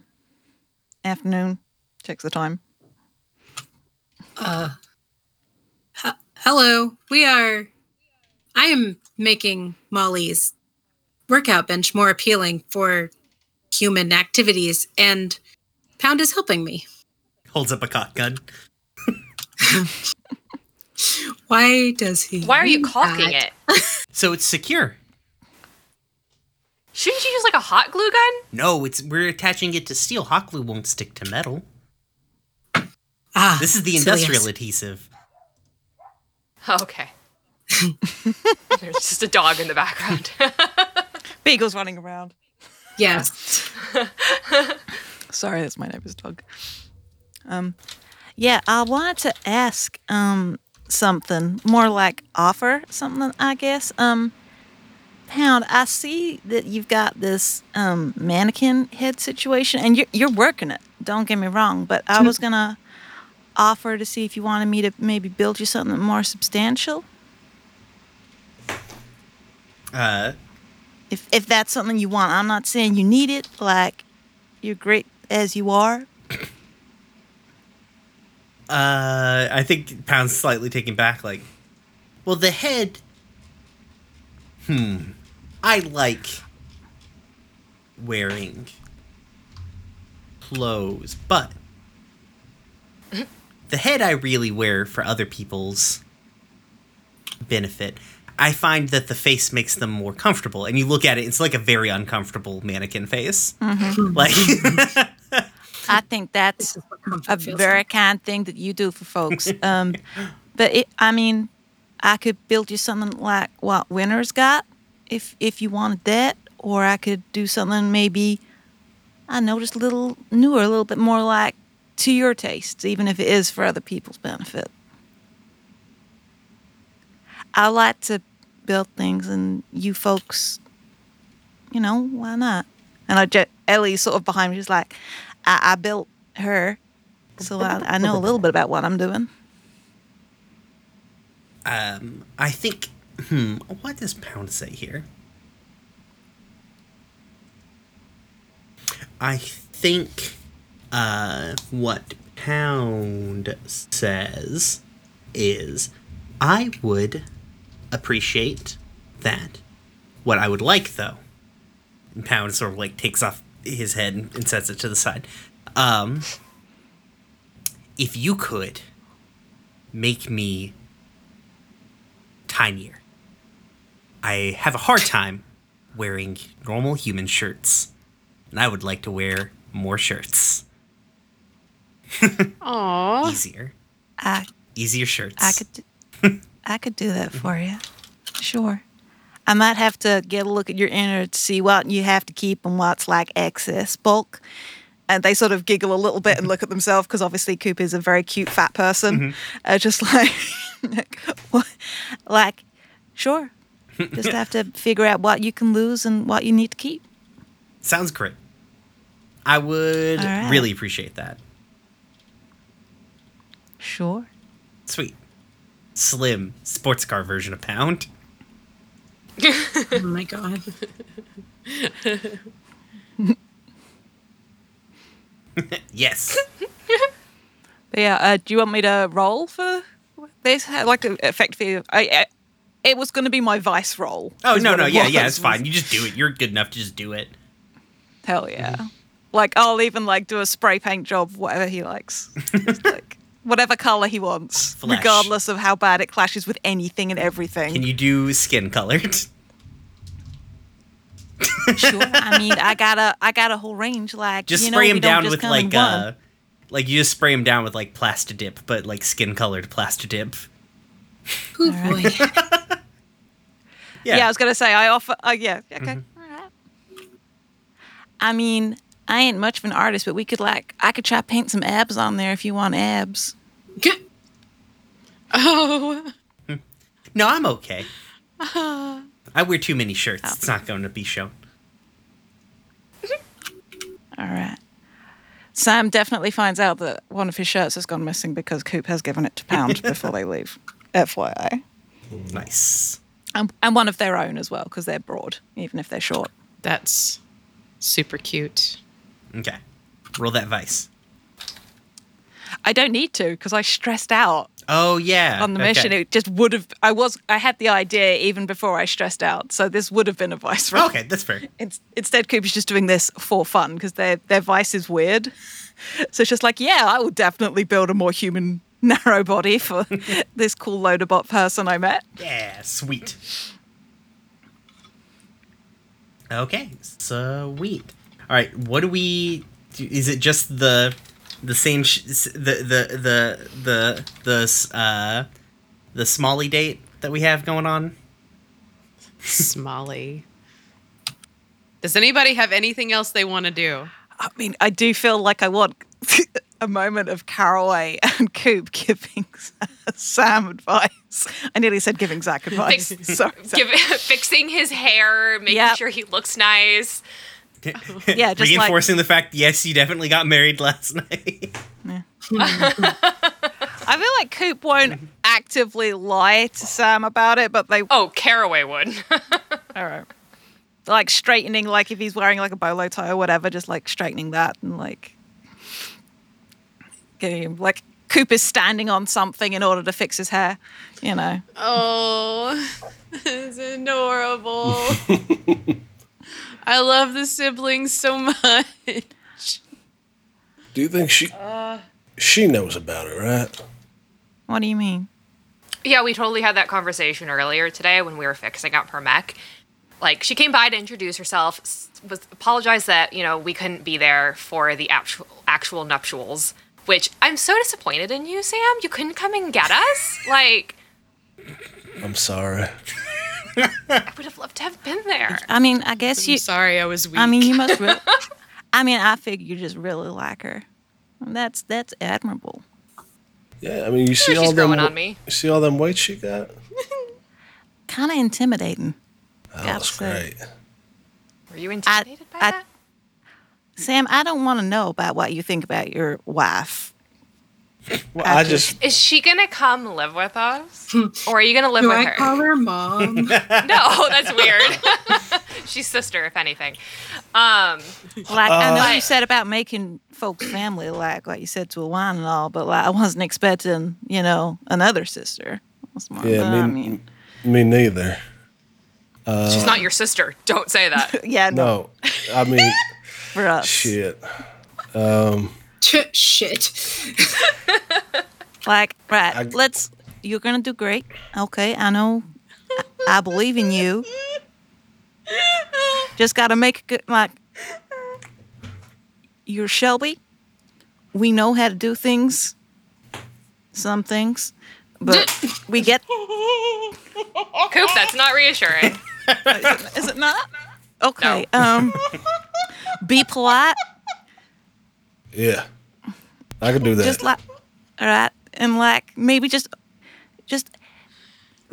Afternoon. Checks the time. Uh, h- hello. We are. I am making Molly's workout bench more appealing for human activities, and Pound is helping me. Holds up a caulk gun. Why does he? Why are you do caulking that? it? So it's secure. Shouldn't you use like a hot glue gun? No, it's we're attaching it to steel. Hot glue won't stick to metal. Ah, This is the so industrial yes. adhesive. Okay. There's just a dog in the background. Beagle's running around. Yes. Sorry, that's my neighbor's dog. Um, yeah, I wanted to ask um something more like offer something, I guess. Um, Pound, I see that you've got this um mannequin head situation, and you're you're working it. Don't get me wrong, but I was gonna offer to see if you wanted me to maybe build you something more substantial. Uh, If if that's something you want, I'm not saying you need it. Like, you're great as you are. uh, I think Pound's slightly taken back. Like, well, the head. Hmm. I like wearing clothes, but the head I really wear for other people's benefit. I find that the face makes them more comfortable, and you look at it; it's like a very uncomfortable mannequin face. Like, I think that's a very kind thing that you do for folks. Um, but it, I mean, I could build you something like what Winter's got, if if you wanted that, or I could do something maybe I noticed a little newer, a little bit more like to your tastes, even if it is for other people's benefit. I like to build things, and you folks, you know, why not? And I just, Ellie's sort of behind me. She's like, I, I built her, so I, I know a little bit about what I'm doing. Um, I think. Hmm. What does Pound say here? I think. Uh, what Pound says is, I would appreciate that. What I would like, though, and Pound sort of like takes off his head and, and sets it to the side. Um, if you could make me tinier. I have a hard time wearing normal human shirts, and I would like to wear more shirts. Aw. Easier. I, Easier shirts. I could, I could do that for you. Sure. I might have to get a look at your inner to see what you have to keep and what's like excess bulk. And they sort of giggle a little bit and look at themselves because obviously Coop is a very cute fat person. Uh, just like, like, what, like, sure. Just have to figure out what you can lose and what you need to keep. Sounds great. I would right. really appreciate that. Sure. Sweet. Slim sports car version of Pound. Oh my god. Yes. But yeah, uh, do you want me to roll for this? Like, effectively, I, I it was going to be my vice roll. Oh no no it yeah yeah it's fine. You just do it. You're good enough to just do it. Hell yeah. Like I'll even like do a spray paint job, whatever he likes. Like whatever color he wants, Flesh. regardless of how bad it clashes with anything and everything. Can you do skin colored? sure. I mean, I got a I got a whole range. Like Just you know, spray we him down with like one. uh like you just spray him down with like plastidip, but like skin colored plastidip. Oh boy. Yeah. I was gonna say I offer. Uh, yeah. Okay. Mm-hmm. All right. I mean, I ain't much of an artist, but we could like I could try paint some abs on there if you want abs. Oh. No, I'm okay. I wear too many shirts. Oh. It's not going to be shown. All right. Sam definitely finds out that one of his shirts has gone missing because Coop has given it to Pound before they leave. FYI. Nice. And, and one of their own as well because they're broad, even if they're short. That's super cute. Okay. Roll that vice. I don't need to because I stressed out Oh yeah. on the okay. mission. It just would have. I was. I had the idea even before I stressed out. So this would have been a vice roll. Okay, that's fair. It's, instead, Coop is just doing this for fun because their their vice is weird. So it's just like, yeah, I will definitely build a more human narrow body for this cool loaderbot person I met. Yeah, sweet. Okay, sweet. All right, what do we? Do, is it just the the same sh- the the the the the uh the Smalley date that we have going on? Smalley. Does anybody have anything else they want to do? I mean, I do feel like I want a moment of Caraway and Coop giving Sam advice. I nearly said giving Zach advice. Fix- Sorry, Zach. Give, fixing his hair, making Yep. sure he looks nice. Yeah, just like- reinforcing the fact. Yes, you definitely got married last night. I feel like Coop won't actively lie to Sam about it, but they Oh, Caraway would. all right. Like straightening, like if he's wearing like a bolo tie or whatever, just like straightening that and like getting him like Coop is standing on something in order to fix his hair, you know. Oh, it's adorable. I love the siblings so much. Do you think she she knows about it, right? What do you mean? yeah, we totally had that conversation earlier today when we were fixing up her mech. Like, she came by to introduce herself, was apologized that you know we couldn't be there for the actual actual nuptials. Which I'm so disappointed in you, Sam. You couldn't come and get us. Like, I'm sorry. I would have loved to have been there. I mean, I guess I'm you sorry, I was weak. I mean, you must really I mean, I figure you just really like her. That's that's admirable. Yeah, I mean, you see she's all them. on me. You see all them weights she got. Kind of intimidating. Oh, Gotta that's great. Were you intimidated by I- that? Sam, I don't want to know about what you think about your wife. Well, I just Is she gonna come live with us, or are you gonna live Do with I her? call her mom? no, that's weird. She's sister, if anything. Um, Like I know you said about making folks family, like like you said to Alwine and all, but like I wasn't expecting, you know, another sister. That's more- yeah, but, I mean, me neither. she's not your sister. Don't say that. yeah, no, No, I mean for us. shit. Shit. Like, right, I- let's. You're gonna do great. Okay, I know. I, I believe in you. Just gotta make a good like. You're Shelby. We know how to do things. Some things, but we get. Coop, that's not reassuring. Is it not? Okay. Um. Be polite. Yeah, I can do that. Just like, all right, and like maybe just, just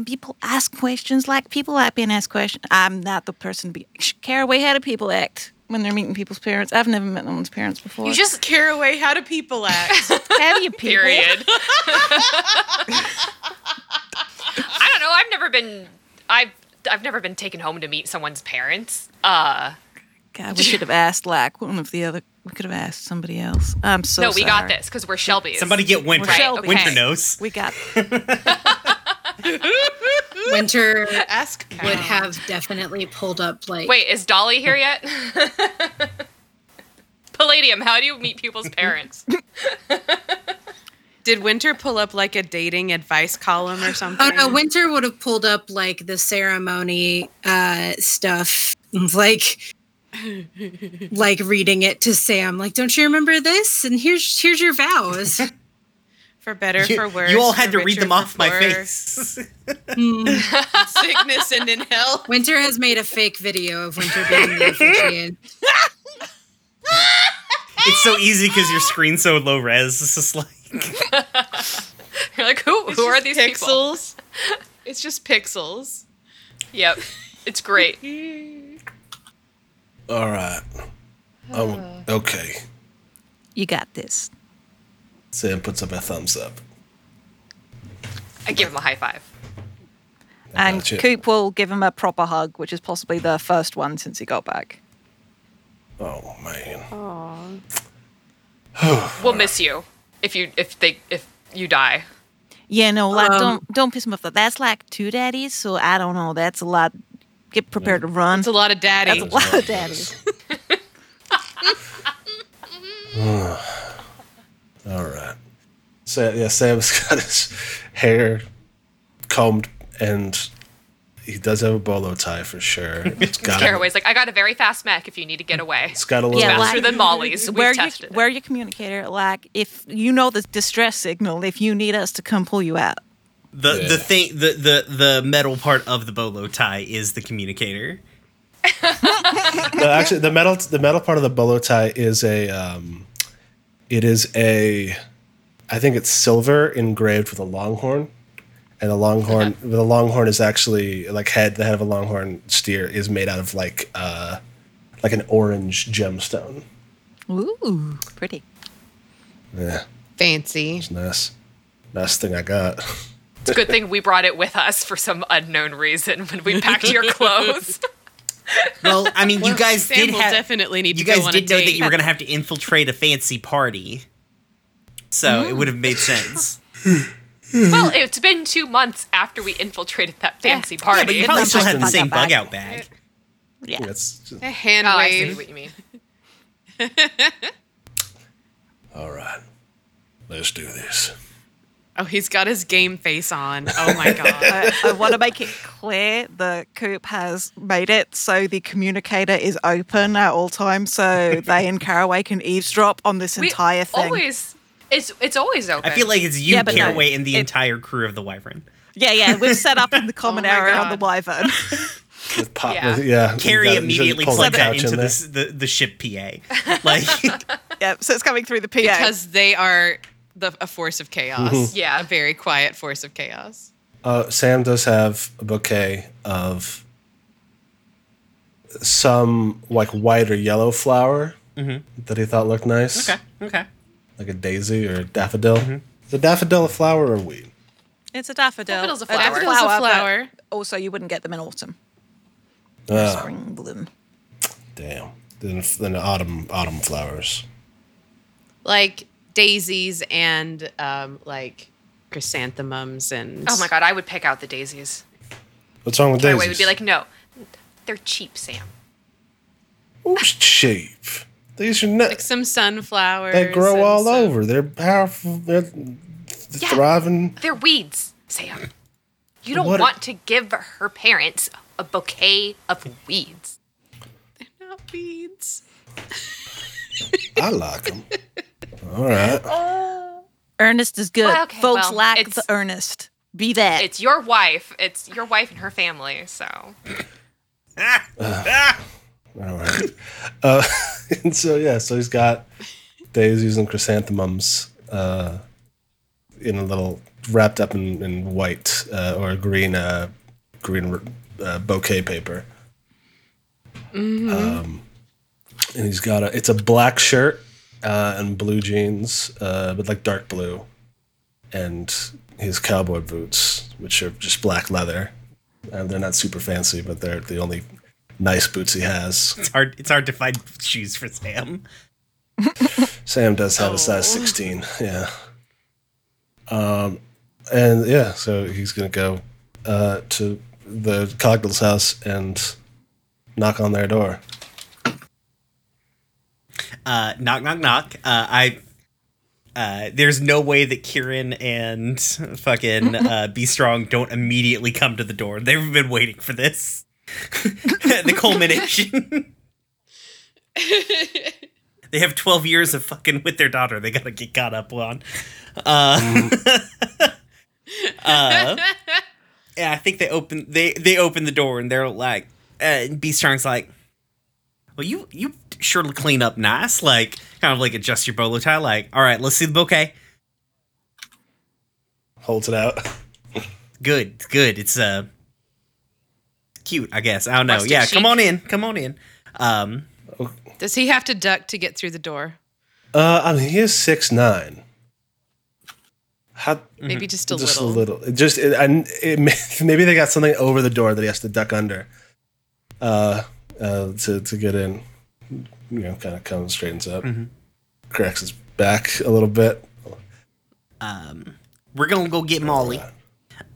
people ask questions. Like people like being asked questions. I'm not the person to be. Caraway, how do people act when they're meeting people's parents? I've never met no one's parents before. You just Caraway, how do people act? how do you people? Period. I don't know. I've never been. I've I've never been taken home to meet someone's parents. Uh, God, we should have asked like one of the other. We could have asked somebody else. I'm so no, we got this because we're Shelby's. Somebody get Winter. Right, Shelby. Winter okay. knows. We got. Winter Ask would have definitely pulled up like Wait, is Dolly here yet? Palladium, how do you meet people's parents? Did Winter pull up like a dating advice column or something? Oh no, Winter would have pulled up like the ceremony uh stuff, like like reading it to Sam. Like, don't you remember this? And here's here's your vows. for better, You, for worse. you all had for to read them off my poorer, face. Sickness and in hell. Winter has made a fake video of Winter being the officiant. it's so easy because your screen's so low res. It's just like You're like, who? Who are these people? pixels? It's just pixels. Yep, it's great. All right. Um, okay. You got this. Sam puts up a thumbs up. I give him a high five. And Gotcha. Coop will give him a proper hug, which is possibly the first one since he got back. Oh man. We'll miss you if you if they if you die. Yeah, no, like Um, don't don't piss him off. That's like two daddies, so I don't know. That's a lot. Get prepared to run. It's a lot of daddy. That's a lot of daddies. All right. So yeah, Sam's got his hair combed and he does have a bolo tie for sure. It's got Caraway's like, I got a very fast mech if you need to get away. it's got a little Yeah, Faster like- than Molly's. Wear We've your, tested. it. wear your communicator. Like if you know the distress signal, if you need us to come pull you out. The Yeah. the thing the, the the metal part of the bolo tie is the communicator. No, actually the metal the metal part of the bolo tie is a um it is a I think it's silver engraved with a longhorn. And the longhorn the longhorn is actually like head the head of a longhorn steer is made out of like uh like an orange gemstone. Ooh, pretty. Yeah. Fancy. Nice. Nice thing I got. It's a good thing we brought it with us for some unknown reason when we packed your clothes. Well, I mean, you guys Sam did will have definitely need you to guys did a know date. that you were gonna have to infiltrate a fancy party, so it mm. would have made sense. well, it's been two months after we infiltrated that fancy party. Yeah, but you probably still not had the same bug bug out out bag. Yeah. That's just, a hand oh, I see what you mean. all right. Let's do this. Oh, he's got his game face on. Oh my god. I, I want to make it clear the Coop has made it so the communicator is open at all times, so they and Caraway can eavesdrop on this We entire thing. always it's it's always open. I feel like it's you, Yeah, but no, Caraway, and the it- entire crew of the Wyvern. yeah, yeah, we've set up in the common oh my area on the Wyvern. With pop, Yeah. yeah. yeah Carrie gotta- you should immediately pull plugged the that into in this, the the ship PA. Like, yeah, so it's coming through the PA. because they are the a force of chaos. Yeah. A very quiet force of chaos. Uh, Sam does have a bouquet of some like white or yellow flower that he thought looked nice. Okay. Okay. Like a daisy or a daffodil. Is a daffodil a flower or a weed? It's a daffodil. Daffodil's a A flower. Daffodil's a but flower. Also, you wouldn't get them in autumn. Ah, Spring bloom. damn. Then, then autumn autumn flowers. Like daisies and um, like chrysanthemums and Oh my god, I would pick out the daisies. What's wrong with Caraway daisies? would be like, no, they're cheap, Sam. Who's cheap? These are not. like some sunflowers. They grow all some- over. They're powerful. They're Yeah. thriving. They're weeds, Sam. You don't What- want to give her parents a bouquet of weeds. They're not weeds. I like them. All right. Earnest is good. Well, okay, Folks well, lack it's- the earnest. Be that. It's your wife. It's your wife and her family. So All right. Uh, and so yeah, so he's got daisies and chrysanthemums uh, in a little wrapped up in, in white uh, or green uh, green uh, bouquet paper. Um, and he's got a it's a black shirt uh, and blue jeans, uh, but like dark blue, and his cowboy boots, which are just black leather. And they're not super fancy, but they're the only nice boots he has. It's hard. It's hard to find shoes for Sam. Sam does have a size 16. Yeah. Um, and yeah, so he's going to go uh, to the Cogdal's house and knock on their door. Uh, knock, knock, knock. Uh, I. Uh, there's no way that Kieran and fucking uh, Be Strong don't immediately come to the door. They've been waiting for this. the culmination. they have 12 years of fucking with their daughter. They gotta get caught up on. Uh, uh, yeah, I think they open they they open the door and they're like, uh, Be Strong's like, well, you you sure to clean up nice. Like, kind of like adjust your bolo tie. Like, all right, let's see the bouquet. Holds it out. Good, good. It's uh cute, I guess. I don't know. Rustic yeah, chic. come on in, come on in. Um, Does he have to duck to get through the door? Uh, I mean, he is six nine. How, Maybe just a just little. Just a little. It just it, I, it, maybe they got something over the door that he has to duck under. Uh, uh, to to get in. You know, kind of comes straightens up, cracks his back a little bit. um, we're gonna go get Molly.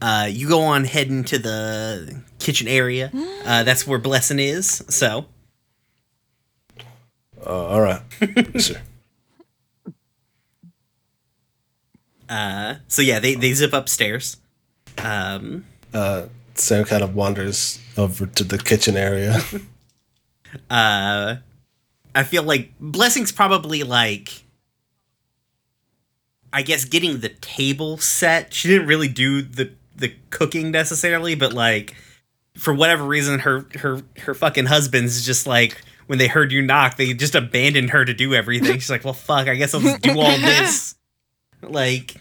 Uh, you go on heading to the kitchen area. Uh, that's where Blessing is. So, Uh, all right, Yes, sir. uh, so yeah, they they zip upstairs. Um, uh, Sam kind of wanders over to the kitchen area. uh, I feel like Blessing's probably like, I guess getting the table set. She didn't really do the the cooking necessarily, but like for whatever reason, her her her fucking husband's just like when they heard you knock, they just abandoned her to do everything. She's like, well, fuck, I guess I'll just do all this. Like,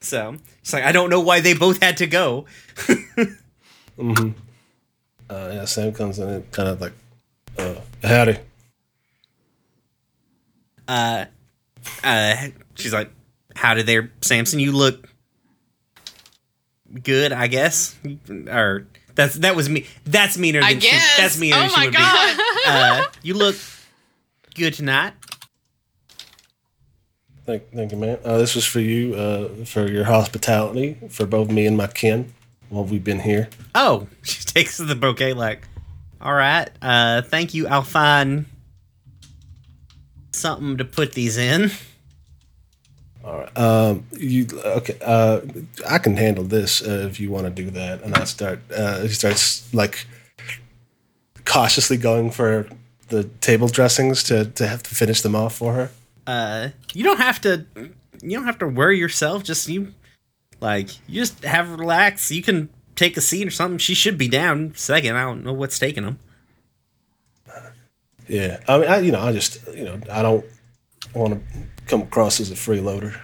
so she's like, I don't know why they both had to go. Uh, yeah, Sam comes in and kind of like, uh, howdy. Uh, uh, she's like, "How did there, Samson? You look good, I guess." Or that's that was me. That's meaner than I she. That's meaner oh than she my would god. be. Uh, you look good tonight. Thank, thank you, man. Uh, this was for you, uh, for your hospitality, for both me and my kin while we've been here. Oh, she takes the bouquet like, "All right, uh, thank you. I'll find something to put these in." All right. Um, you okay? Uh, I can handle this uh, if you want to do that. And I start. Uh, he starts like cautiously going for the table dressings to to have to finish them off for her. uh you don't have to you don't have to worry yourself just you like you just have relax you can take a seat or something she should be down second i don't know what's taking them Yeah, I mean, I, you know, I just you know, I don't want to come across as a freeloader.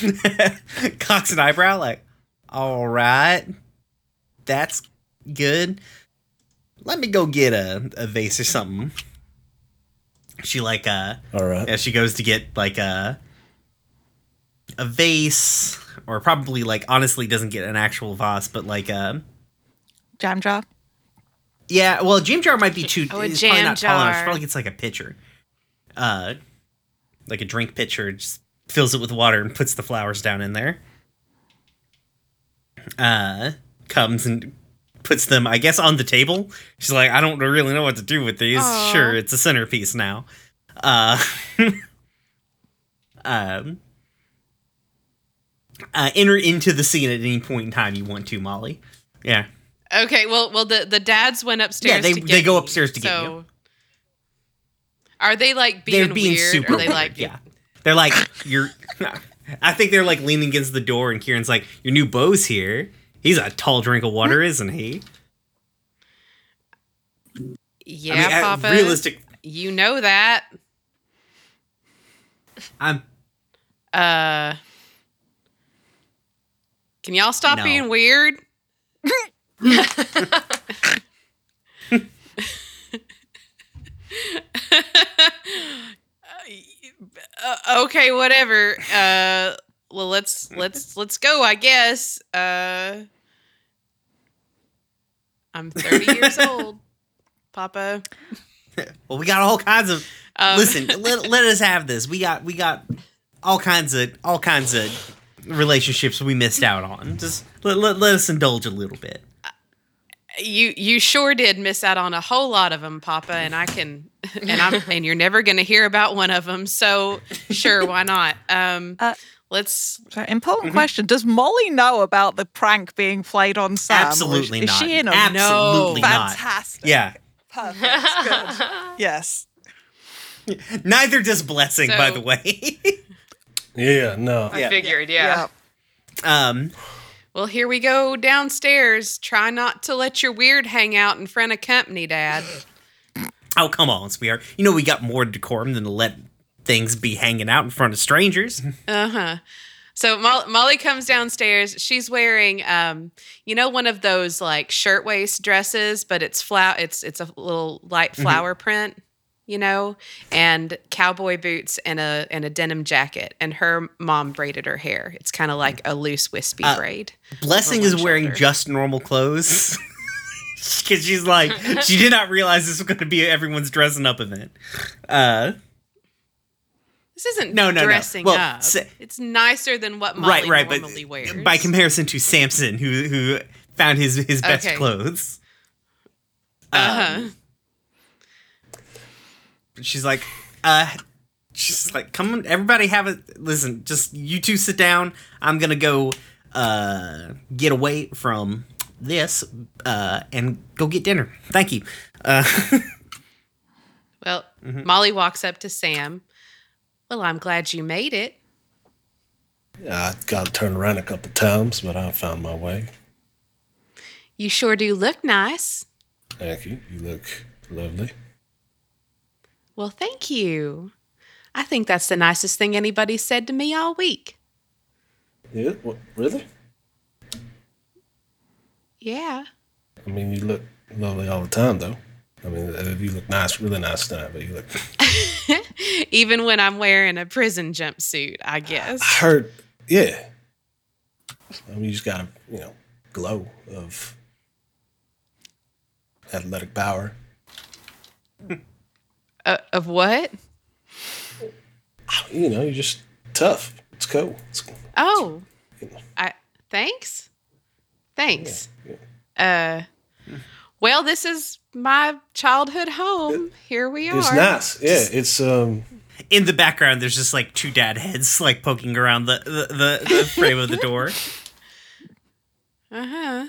cocks an eyebrow like all right that's good let me go get a, a vase or something she like uh All right. yeah, she goes to get like a a vase or probably like honestly doesn't get an actual vase but like a Jam jar. Yeah well jam jar might be too Oh, a it's probably jam not tall enough jar. probably gets like a pitcher. Uh like a drink pitcher just fills it with water and puts the flowers down in there. Uh comes and puts them i guess on the table. She's like i don't really know what to do with these. Aw. sure it's a centerpiece now. Uh um uh, enter into the scene at any point in time you want to molly. Yeah Okay, well, well, the the dads went upstairs. Yeah, they- to get they go upstairs to get so Are they like being, they're being weird? super Are they weird, like yeah they're like you're i think they're like leaning against the door and kieran's like your new beau's here he's a tall drink of water isn't he Yeah, I mean, Papa. realistic You know that. i'm Uh Can y'all stop No. being weird? Uh, okay, whatever. Uh well let's let's let's go, I guess. Uh I'm 30 years old. Papa. well we got all kinds of Um, listen let, let us have this we got we got all kinds of all kinds of relationships we missed out on just let, let, let us indulge a little bit You you sure did miss out on a whole lot of them, Papa, and I can and I'm and you're never going to hear about one of them. So sure, why not? Um, Uh, let's. So, important question: Does Molly know about the prank being played on Sam? or is- absolutely is, not she in on it? absolutely not Fantastic. yeah Perfect. Good. Yes. neither does blessing by the way Yeah, no. I figured, yeah. um Well, here we go downstairs. Try not to let your weird hang out in front of company, Dad. Oh, come on, sweetheart. You know we got more decorum than to let things be hanging out in front of strangers. Uh huh. So Mo- Molly comes downstairs. She's wearing, um, you know, one of those like shirtwaist dresses, but it's flower. It's it's a little light flower print, you know, and cowboy boots and a and a denim jacket. And her mom braided her hair. It's kind of like a loose wispy Uh, braid. Blessing is wearing shoulder. just normal clothes. Because she's like, she did not realize this was going to be everyone's dressing up event. Uh, This isn't No, no, no. dressing Well, up. sa- it's nicer than what Molly right, right, normally but wears. by comparison to Samson, who who found his his best Okay. clothes, uh-huh. She's like, uh, she's like, come on, everybody have a listen. Just you two sit down. I'm gonna go uh get away from this uh and go get dinner. Thank you. Uh, Well, Mm-hmm. Molly walks up to Sam. Well, I'm glad you made it. Yeah, I got turned around a couple times, but I found my way. You sure do look nice. Thank you. You look lovely. Well, thank you. I think that's the nicest thing anybody's said to me all week. Yeah, what, really? Yeah. I mean, you look lovely all the time, though. I mean, uh, you look nice, really nice tonight, but you look. Even when I'm wearing a prison jumpsuit, I guess. I heard, yeah. I mean, you just got a, you know, glow of athletic power. Uh, of what? You know, you're just tough. It's cool. It's, Oh. I thanks. Thanks. Uh well, this is my childhood home. Here we are. it's nice. Yeah, it's um. in the background, there's just like two dad heads like poking around the the, the, the frame of the door. Uh-huh.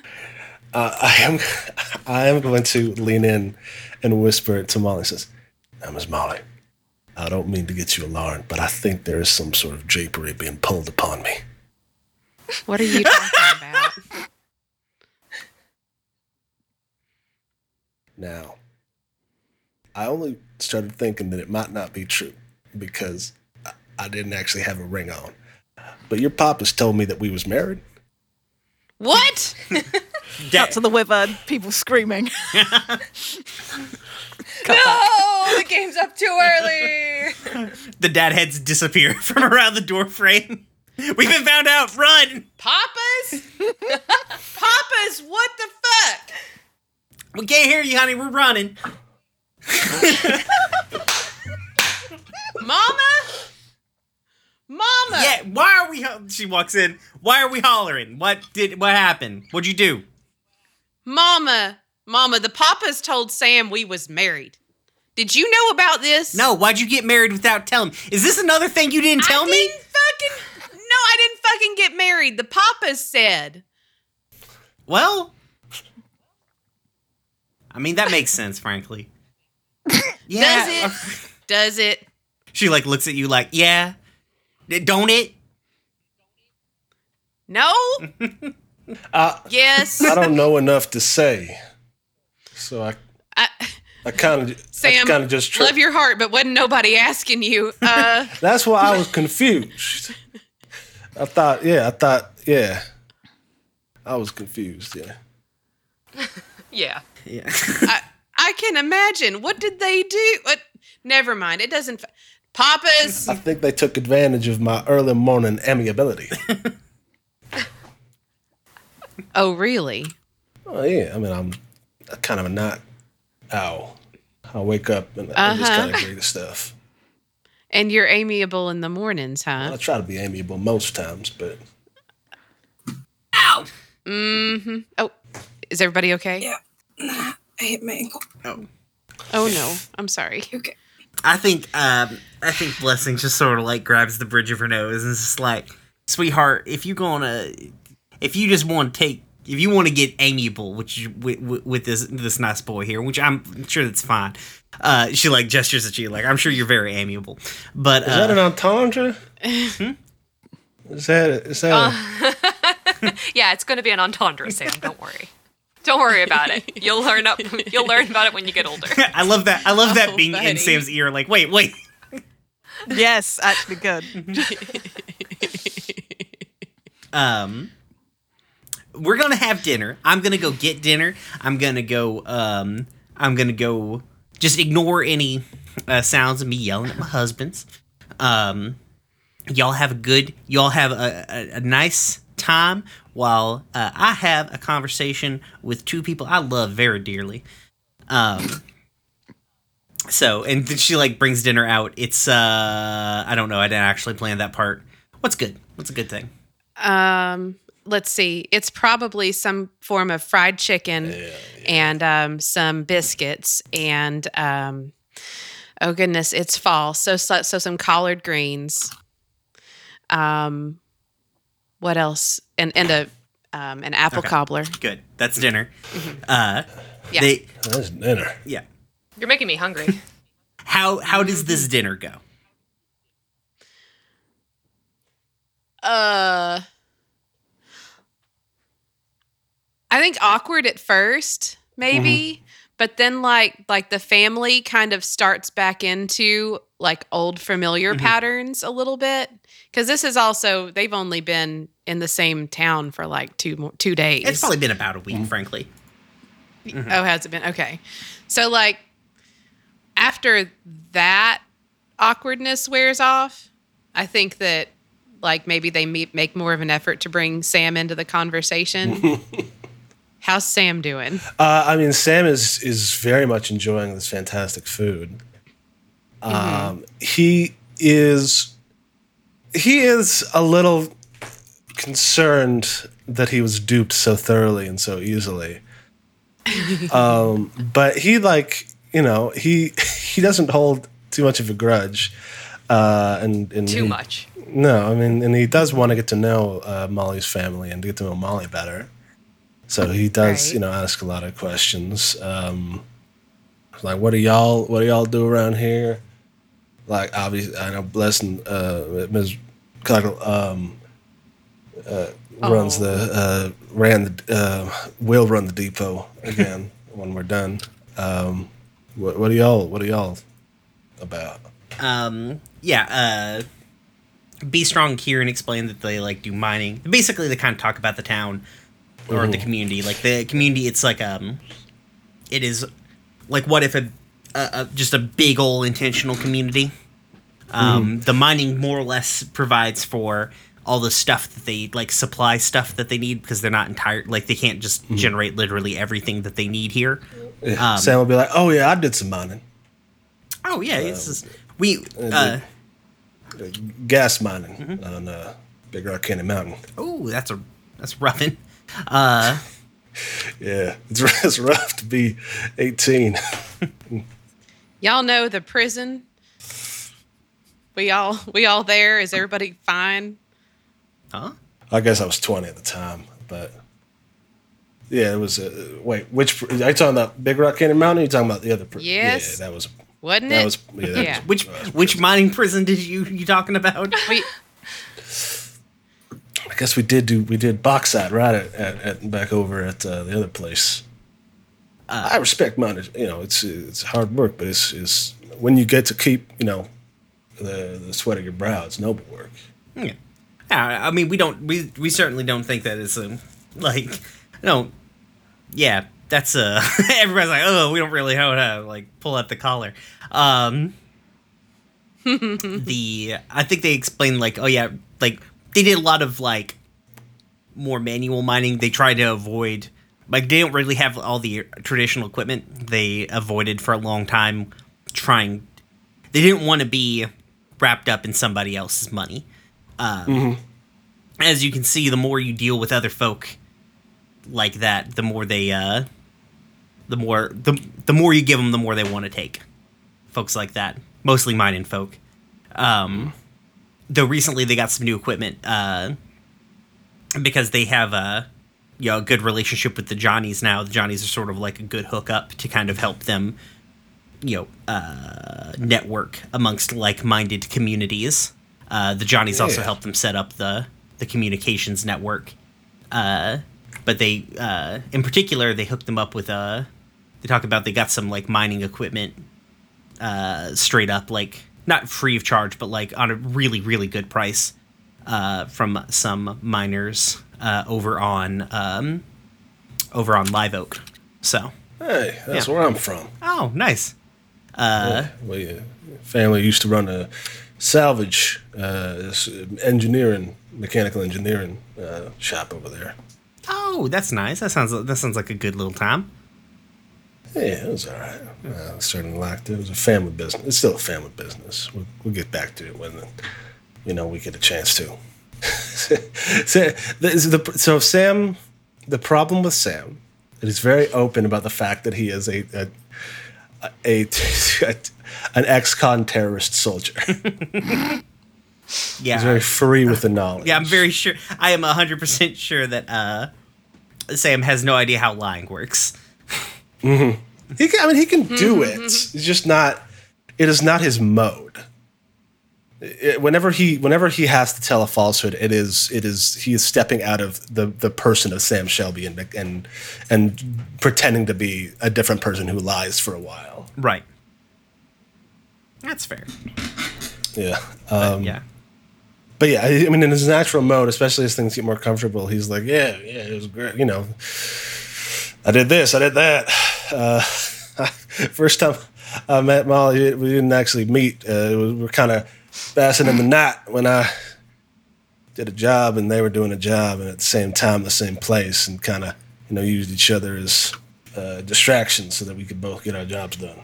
Uh, I am, I am going to lean in and whisper to Molly. Says, "Now, Miss Molly, I don't mean to get you alarmed, but I think there is some sort of drapery being pulled upon me." What are you talking about? Now, I only started thinking that it might not be true because I, I didn't actually have a ring on. But your papa's told me that we was married. What? Da- Cut to the wyvern, people screaming. No! The game's up too early. The dad heads disappear from around the door frame. We've been found out. Run! Papas? Papas, what the fuck? We can't hear you, honey. We're running. Mama? Mama? Yeah. Why are we? ho- She walks in. Why are we hollering? What did? What happened? What'd you do? Mama, Mama, the Papas told Sam we was married. Did you know about this? No. Why'd you get married without telling? me? Is this another thing you didn't tell I me? Didn't fucking, no, I didn't fucking get married. The Papas said. Well, I mean that makes sense, frankly. Does it? Does it? She like looks at you like, yeah, don't it? No? Uh, yes. I don't know enough to say, so I I, I kind of Sam, kind of just tri- love your heart, but wasn't nobody asking you. Uh, That's why I was confused. I thought, yeah, I thought, yeah, I was confused. Yeah, Yeah. Yeah. I, I can imagine. What did they do? What? Never mind. It doesn't. f- Papas. I think they took advantage of my early morning amiability. Oh, really? oh yeah, I mean, I'm a kind of a night owl. I wake up and I just Uh-huh. kind of agree to stuff. And you're amiable in the mornings, huh? I try to be amiable most times, but Ow! Mm-hmm. Oh, is everybody okay? Yeah. I hit my ankle. oh. Oh no, I'm sorry. Okay. I think um I think Blessing just sort of like grabs the bridge of her nose and is just like, sweetheart, if you're gonna if you just want to take if you want to get amiable, which with, with, with this this nice boy here, which I'm sure that's fine. Uh, she like gestures at you like I'm sure you're very amiable, but is that an uh, entendre? Hmm? Is that is that? Yeah, it's going to be an entendre, Sam. Don't worry. Don't worry about it. You'll learn up. You'll learn about it when you get older. I love that. I love that Oh, being in. Sam's ear. Like, wait, wait. Yes, actually good. um we're gonna have dinner. I'm gonna go get dinner. I'm gonna go um i'm gonna go just ignore any uh, sounds of me yelling at my husbands. Um y'all have a good y'all have a, a, a nice time while uh, i have a conversation with two people i love very dearly. Um so and then she like brings dinner out. It's uh i don't know. I didn't actually plan that part. What's good? What's a good thing? Um, let's see. It's probably some form of fried chicken and um, some biscuits and um, oh goodness, it's fall. So so, so some collard greens. Um, what else? And and a um, an apple Okay. cobbler. Good. That's dinner. Uh, Yeah. They, That's dinner. yeah. You're making me hungry. How how does this dinner go? Uh, I think awkward at first, maybe, mm-hmm. but then like like the family kind of starts back into like old familiar mm-hmm. patterns a little bit because this is also they've only been in the same town for like two mo- two days. It's probably been about a week, mm-hmm. frankly. Oh, has it been? Okay. So like after that awkwardness wears off, I think that like maybe they meet, make more of an effort to bring Sam into the conversation. How's Sam doing? Uh, I mean, Sam is is very much enjoying this fantastic food. Um, he is he is a little concerned that he was duped so thoroughly and so easily. um, but he like you know he he doesn't hold too much of a grudge. Uh, and, and Too he- much. No, I mean, and he does want to get to know uh, Molly's family and to get to know Molly better. So he does, Right. you know, ask a lot of questions. Um, like, what do y'all, what do y'all do around here? Like, obviously, I know Blessing, uh, Ms. Cockle, um, uh, runs the, uh, ran the, uh, will run the depot again when we're done. Um, what, what do y'all, what are y'all about? Um, yeah. Uh, Be strong. Here and Kieran explained that they like do mining. Basically, they kind of talk about the town or the community. Like the community, it's like um, it is like what if a a, a just a big old intentional community. Um, The mining more or less provides for all the stuff that they like supply stuff that they need because they're not entire like they can't just generate literally everything that they need here. Yeah. Sam will be like, "Oh yeah, I did some mining, Oh yeah, it's just, we. Uh, gas mining on uh, Big Rock Canyon Mountain." oh, that's a that's roughing. Uh, Yeah, it's, it's rough to be 18. Y'all know the prison. We all we all there. Is everybody fine? huh? I guess I was 20 at the time, but yeah, it was. Uh, wait, which are you talking about? Big Rock Canyon Mountain? Or are you talking about the other? pr- Yes. Yeah, that was. Wasn't That it? was. Yeah. that Yeah. was- Which that was which mining prison did you you talking about? We, I guess we did do. We did box bauxite right at, at, at back over at uh, the other place. I respect miners. You know, it's it's hard work, but it's it's when you get to keep you know the the sweat of your brow. It's noble work. Yeah. Yeah, I mean, we don't, we, we certainly don't think that it's a, like, no, yeah, that's uh everybody's like, oh, we don't really know how to, like, pull out the collar. Um, the, I think they explained, like, oh, yeah, like, they did a lot of, like, more manual mining. They tried to avoid, like, they don't really have all the traditional equipment. They avoided for a long time trying, they didn't want to be wrapped up in somebody else's money as you can see, the more you deal with other folk like that, the more they, uh, the more the the more you give them, the more they want to take. Folks like that, mostly mining folk. Um, though recently they got some new equipment, uh, because they have a you know a good relationship with the Johnnies now. The Johnnies are sort of like a good hookup to kind of help them, you know, uh, network amongst like-minded communities. Uh, the Johnnies also help them set up the the communications network. Uh, but they, uh, in particular, they hooked them up with uh They talk about they got some like mining equipment, uh, straight up like not free of charge, but like on a really really good price, uh, from some miners uh, over on um, over on Live Oak. So, Hey, that's Yeah. where I'm from. oh, nice. Uh, we uh, family used to run a salvage uh, engineering, mechanical engineering uh, shop over there. oh, that's nice. That sounds that sounds like a good little time. Yeah, it was all right. Uh, I certainly liked it. It was a family business. It's still a family business. We'll, we'll get back to it when, you know, we get a chance to. so, the, the, so Sam, the problem with Sam, it is very open about the fact that he is a, a, a, an ex-con terrorist soldier. Yeah, He's very free with the knowledge. yeah. I'm very sure. I am hundred percent sure that uh, Sam has no idea how lying works. He can, I mean, he can do mm-hmm, it. Mm-hmm. It's just not. It is not his mode. It- whenever he, whenever he has to tell a falsehood, it is, it is. He is stepping out of the the person of Sam Shelby and and and pretending to be a different person who lies for a while. Right. That's fair. Yeah. But, um, yeah. But yeah, I I mean, in his natural mode, especially as things get more comfortable, he's like, yeah, yeah, it was great. You know, I did this, I did that. Uh, first time I met Molly, we didn't actually meet. Uh, was, we were kind of passing in the night when I did a job and they were doing a job, and at the same time, the same place, and kind of, you know, used each other as uh, distractions so that we could both get our jobs done.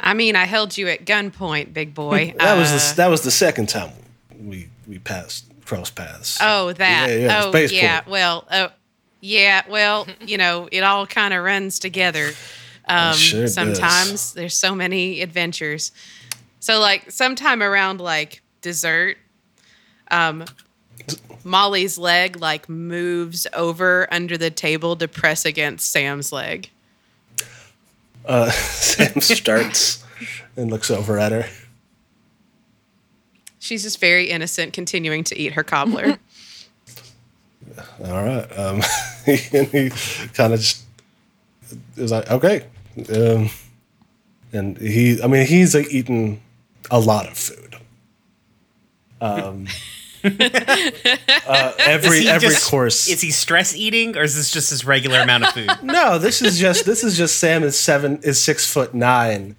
I mean, I held you at gunpoint, big boy. That was Uh, the, that was the second time we we passed cross paths. Oh, that. Yeah, yeah, oh, yeah. Well, oh, yeah. Well, you know, it all kind of runs together. Um, sure does. sometimes there's so many adventures. So, like, sometime around like dessert, um, Molly's leg like moves over under the table to press against Sam's leg. Uh, Sam starts and looks over at her. She's just very innocent, continuing to eat her cobbler. All right. Um, and he kind of just is like, okay. Um, and he, I mean, he's like eating a lot of food. Um, Uh, every every just- course. Is he stress eating, or is this just his regular amount of food? no, this is just this is just Sam is seven is six foot nine.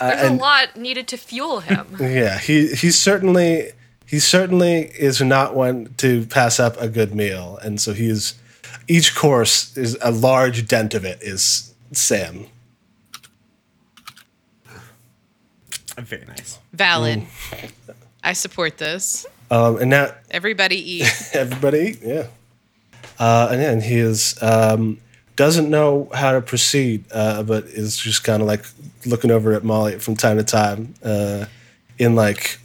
Uh, There's and a lot needed to fuel him. yeah, he he certainly he certainly is not one to pass up a good meal, and so he's. Each course is a large dent of it is Sam. Very nice. Valid. Mm. I support this. Um, and now Everybody eat. everybody eat, yeah. Uh, and then he is um, doesn't know how to proceed, uh, but is just kind of like looking over at Molly from time to time, uh, in like,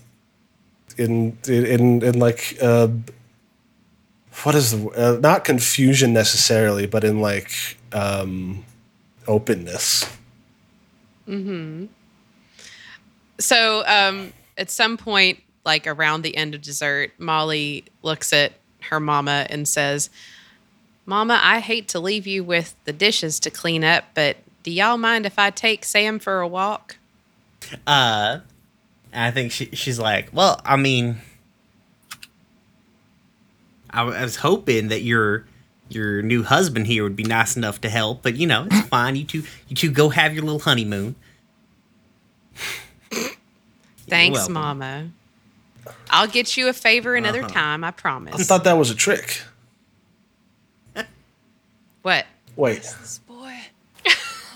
in in in like, uh, what is the uh, not confusion necessarily, but in like um, openness. So, um, at some point, like around the end of dessert, Molly looks at her mama and says, Mama, I hate to leave you with the dishes to clean up, but do y'all mind if I take Sam for a walk? Uh, I think she, she's like, well, I mean, I, w- I was hoping that your your new husband here would be nice enough to help, but you know, it's fine. You two, you two, go have your little honeymoon. Thanks. Mama. I'll get you a favor another uh-huh. time, I promise. I thought that was a trick. what? Wait, Boy.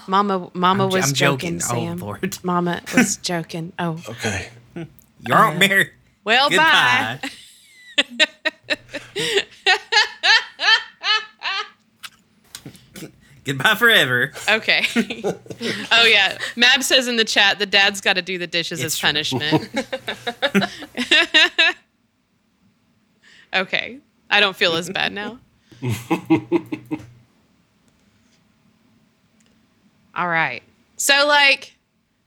Mama Mama I'm was I'm joking, joking. Oh, Sam. Lord. Mama was joking. Oh. okay. You uh, aren't married. Well, bye. Goodbye. Goodbye forever. Okay. oh yeah. Mab says in the chat the dad's got to do the dishes It's as punishment. okay. I don't feel as bad now. All right. So like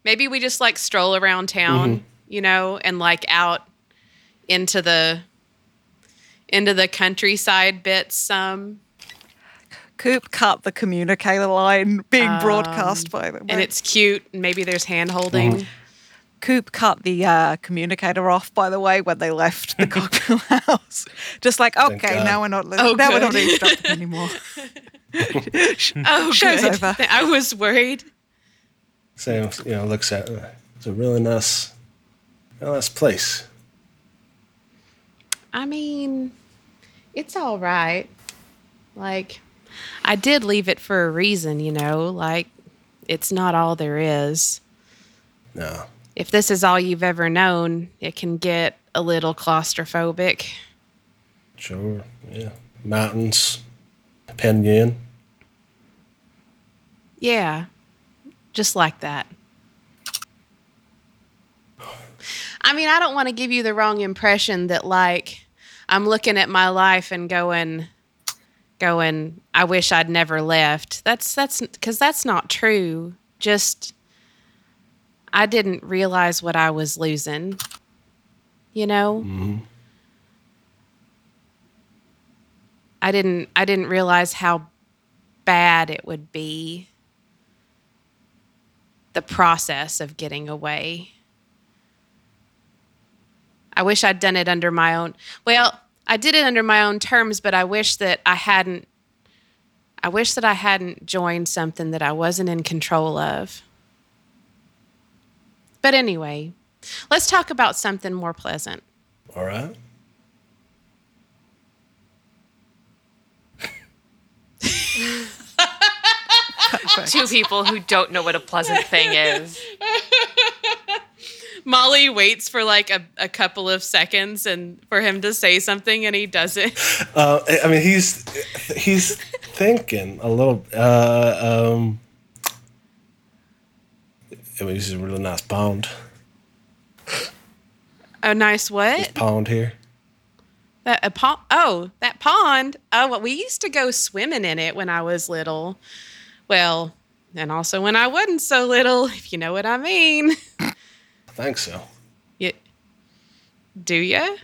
maybe we just like stroll around town, you know, and like out into the into the countryside bits some Coop cut the communicator line being broadcast by the Um, and it's cute and maybe there's hand holding. Mm-hmm. Coop cut the uh, communicator off, by the way, when they left the cocktail house. Just like, okay, now we're not li- Oh, now we're not good. eavesdropping anymore. Oh, Show's good. over. I was worried. Sam, you know, looks at it. It's a really nice, really nice place. I mean, it's all right. Like, I did leave it for a reason, you know. Like, it's not all there is. No, If this is all you've ever known, it can get a little claustrophobic. sure, yeah. Mountains, Penyin. Yeah, just like that. I mean, I don't want to give you the wrong impression that like I'm looking at my life and going going I wish I'd never left. That's that's cuz that's not true. Just I didn't realize what I was losing. You know? Mm-hmm. I didn't I didn't realize how bad it would be the process of getting away. I wish I'd done it under my own. Well, I did it under my own terms, but I wish that I hadn't. I wish that I hadn't joined something that I wasn't in control of. But anyway, let's talk about something more pleasant. All right. Two people who don't know what a pleasant thing is. Molly waits for like a, a couple of seconds and for him to say something and he doesn't. Uh, I- I mean, he's he's thinking a little. Uh, um, I mean, this is a really nice pond. A nice what? Pond here. That a pond? Oh, that pond. Oh, well, we used to go swimming in it when I was little. Well, and also when I wasn't so little, if you know what I mean. I think so. You, do you?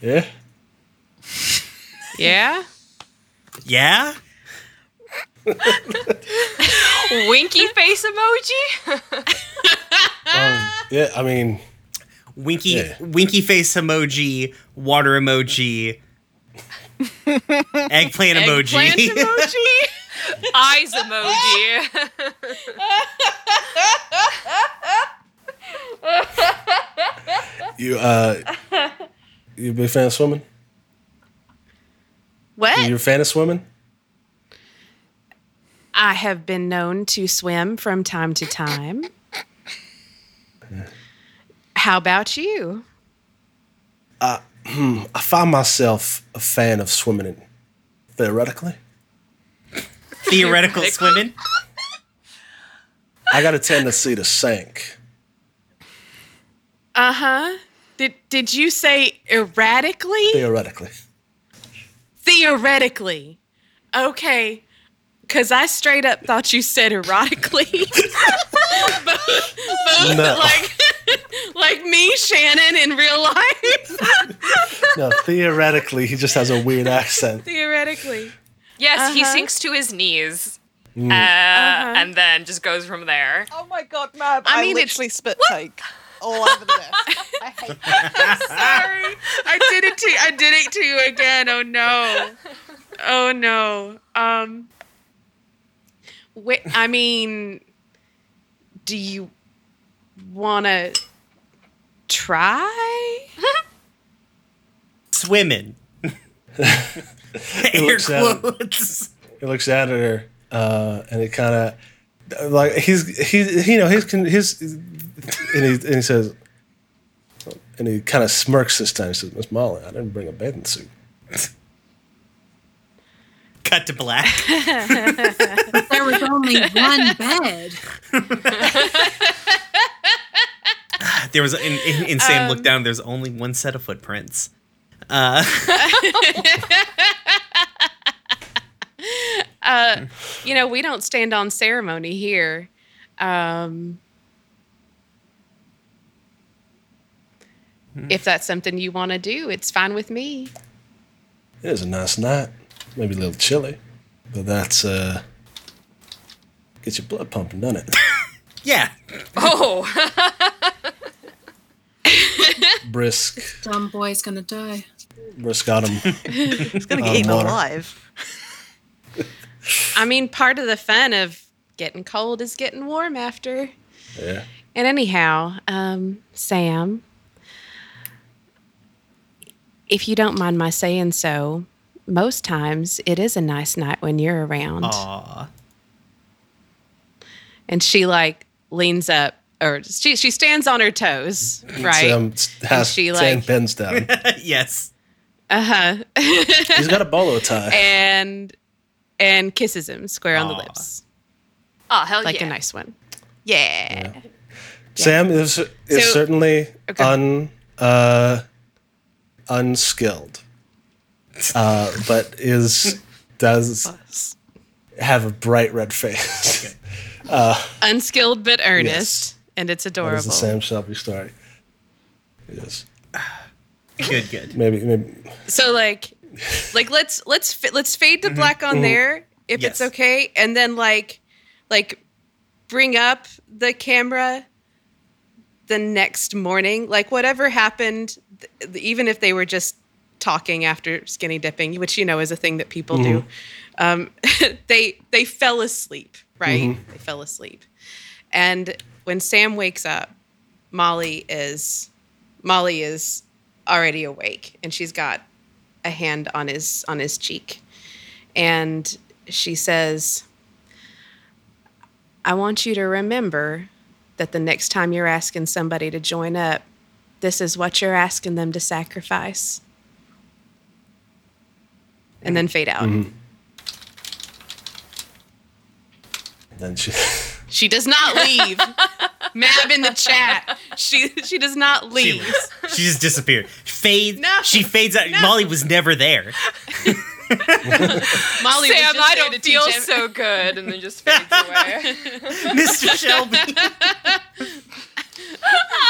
Yeah. Yeah. Yeah? Winky face emoji? Um, yeah. I mean, winky Yeah. winky face emoji, water emoji, eggplant emoji. Eggplant emoji. Eyes emoji. You uh, you a big fan of swimming? what? You're a fan of swimming? I have been known to swim from time to time. How about you? I find myself a fan of swimming in, theoretically. Theoretical swimming. I got a tendency to sink. Uh huh. Did Did you say erratically? Theoretically. Theoretically. Okay. Cause I straight up thought you said erotically. but, but No. like like me, Shannon, in real life. No, theoretically, he just has a weird accent. Theoretically. Yes, he Uh-huh. sinks to his knees. Mm. Uh, Uh-huh. And then just goes from there. Oh my god, Mab! I I, mean, it's- literally spit take all over the desk. I hate Sorry. I did it to I did it to you again. Oh no. Oh no. Um wait, I mean do you want to try? Swimming. Air looks at quotes. He looks at her, uh, and he kind of like he's he's you know his his and he and he says, and he kind of smirks this time. He says, "Miss Molly, I didn't bring a bathing suit." Cut to black. There was only one bed. There was in, in, in Sam looked down. There's only one set of footprints. Uh, You know, we don't stand on ceremony here. Um If that's something you want to do, it's fine with me. It was a nice night, maybe a little chilly, but that's uh, gets your blood pumping, doesn't it? yeah. Oh, Brisk, Dumb boy's gonna die. Brisk got him. He's gonna get eaten water. alive. I mean, part of the fun of getting cold is getting warm after. Yeah. And anyhow, um, Sam, if you don't mind my saying so, most times it is a nice night when you're around. Aw. And she like leans up or she she stands on her toes, right? Sam has she, Sam like- bends down. yes. uh-huh. He's got a bolo tie. and and kisses him square on the lips. oh hell Like yeah. Like a nice one. Yeah. Sam is is So- certainly Okay. un uh, unskilled, uh, but is does have a bright red face. Uh, Unskilled but earnest. Yes. And it's adorable. is the Sam Shelby story. Yes, Good, good. maybe maybe So like, like let's let's fi- let's fade to mm-hmm. black on mm-hmm. there if it's okay, and then like, like bring up the camera the next morning, like whatever happened, th- even if they were just talking after skinny dipping, which you know is a thing that people do. Um, they they fell asleep, right? They fell asleep, and when Sam wakes up, Molly is Molly is already awake, and she's got a hand on his on his cheek, and she says, "I want you to remember that the next time you're asking somebody to join up, this is what you're asking them to sacrifice." And then fade out. Mm-hmm. then she She does not leave. Mab in the chat. She she does not She, leave. leaves. she just disappeared. Fade. No. She fades out. Molly was never there. Molly was Sam, just I don't to feel teach so good, and then just fades away. Mr. Shelby.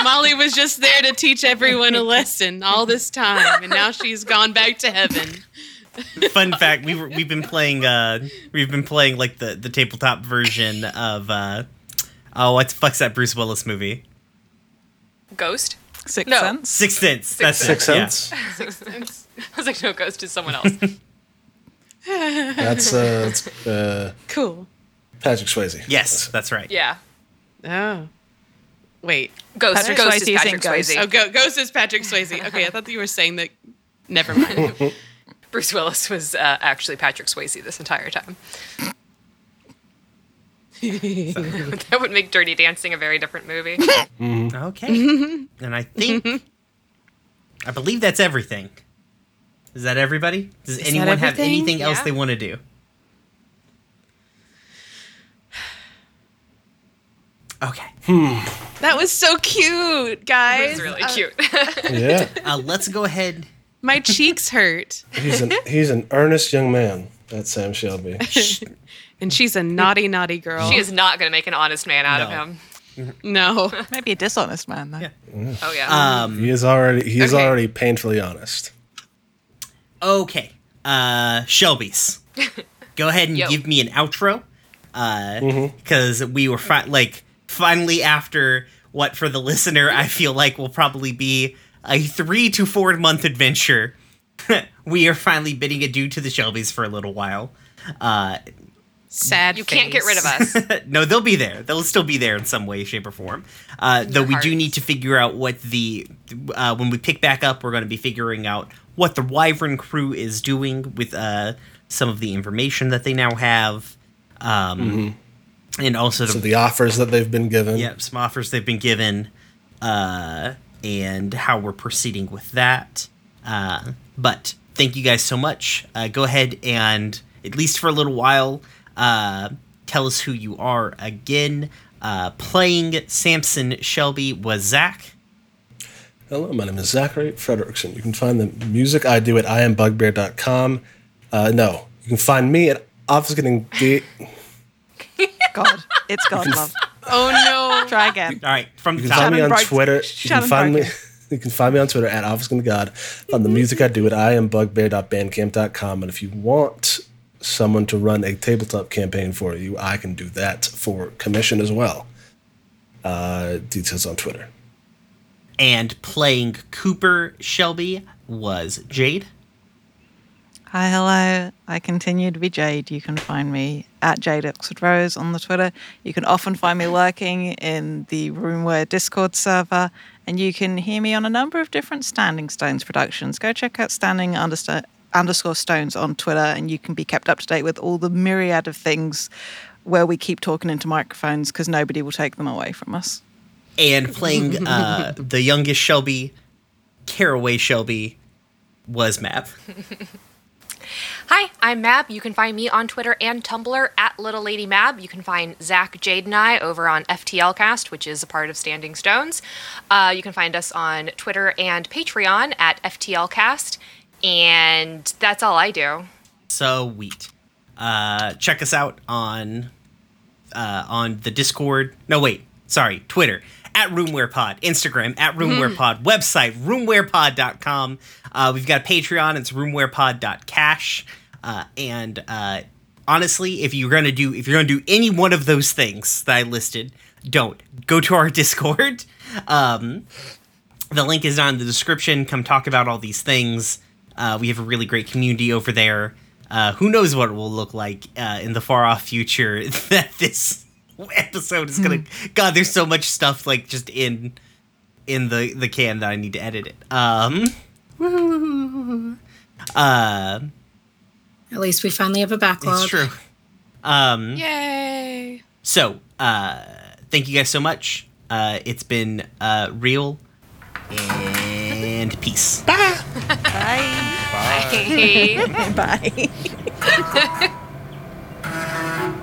Molly was just there to teach everyone a lesson all this time, and now she's gone back to heaven. Fun fact: we were we've been playing uh we've been playing like the the tabletop version of uh oh what the fuck's that Bruce Willis movie? Ghost. Sixth No. Sense. Sixth Sense. That's Sixth it. yeah. Sense. I was like, no, Ghost is someone else. That's uh, it's, uh, Cool. Patrick Swayze. Yes, that's right. yeah. Oh. Wait. Ghost, Patrick Ghost Swayze is is Patrick in Ghost. Swayze. Oh, Ghost is Patrick Swayze. Okay, I thought that you were saying that. Never mind. Bruce Willis was uh, actually Patrick Swayze this entire time. that would make Dirty Dancing a very different movie. Okay. and I think, I believe that's everything. Is that everybody? Does that anyone have everything? anything else Yeah. they want to do? Okay. that was so cute, guys. It's really Uh, cute. Yeah, Uh, let's go ahead. My cheeks hurt. he's an he's an earnest young man. That's Sam Shelby. And she's a naughty, naughty girl. she is not going to make an honest man out of him. No. Maybe a dishonest man, though. Yeah. Oh, yeah. Um, He is already he is Okay. already painfully honest. okay. Uh, Shelby's. Go ahead and Yo. give me an outro. Uh, because we were fi- like finally after what for the listener I feel like will probably be a three to four month adventure. we are finally bidding adieu to the Shelbys for a little while. Uh, Sad. you can't get rid of us. no, they'll be there. They'll still be there in some way, shape, or form. Uh, though we do need to figure out what the uh, when we pick back up, we're going to be figuring out what the Wyvern crew is doing with uh, some of the information that they now have, um, and also So the offers that they've been given. Yep, some offers they've been given, uh, and how we're proceeding with that. Uh, but thank you guys so much. Uh, go ahead and at least for a little while, uh, tell us who you are again. Uh, playing Samson Shelby was Zach. Hello, my name is Zachary Frederickson. You can find the music I do at iambugbear.com. Uh, no, you can find me at Office Getting D. God, it's God love. Oh no. Try again. All right, from You can find me on Bright- Twitter. You can find me. You can find me on Twitter at Office Getting God. Find the music I do at iambugbear.bandcamp.com. And if you want someone to run a tabletop campaign for you, I can do that for commission as well. Uh, details on Twitter. and playing Cooper Shelby was Jade. Hi, hello. I continue to be Jade. You can find me at Jade Oxford Rose on the Twitter. You can often find me lurking in the RoomWhere Discord server, and you can hear me on a number of different Standing Stones productions. Go check out Standing understa- underscore Stones on Twitter, and you can be kept up to date with all the myriad of things where we keep talking into microphones because nobody will take them away from us. and playing uh, the youngest Shelby, Caraway Shelby, was Mab. Hi, I'm Mab. You can find me on Twitter and Tumblr at Little Lady Mab. You can find Zach, Jade, and I over on FTLcast, which is a part of Standing Stones. Uh, you can find us on Twitter and Patreon at FTLcast. And that's all I do. Sweet. Uh, check us out on uh, on the Discord. No, wait, sorry, Twitter at RoomWherePod, Instagram at RoomWherePod, website RoomWherePod.com. Uh, we've got a Patreon. It's RoomWherePod.cash. Uh, and uh, honestly, if you're gonna do if you're gonna do any one of those things that I listed, don't go to our Discord. Um, the link is down in the description. Come talk about all these things. Uh, we have a really great community over there. Uh, who knows what it will look like uh, in the far off future that this episode is gonna. God, there's so much stuff like just in in the the can that I need to edit it. Um, uh, At least we finally have a backlog. it's true. Um, Yay. so uh, thank you guys so much. Uh, it's been uh, real and peace. Bye. Hey. Bye.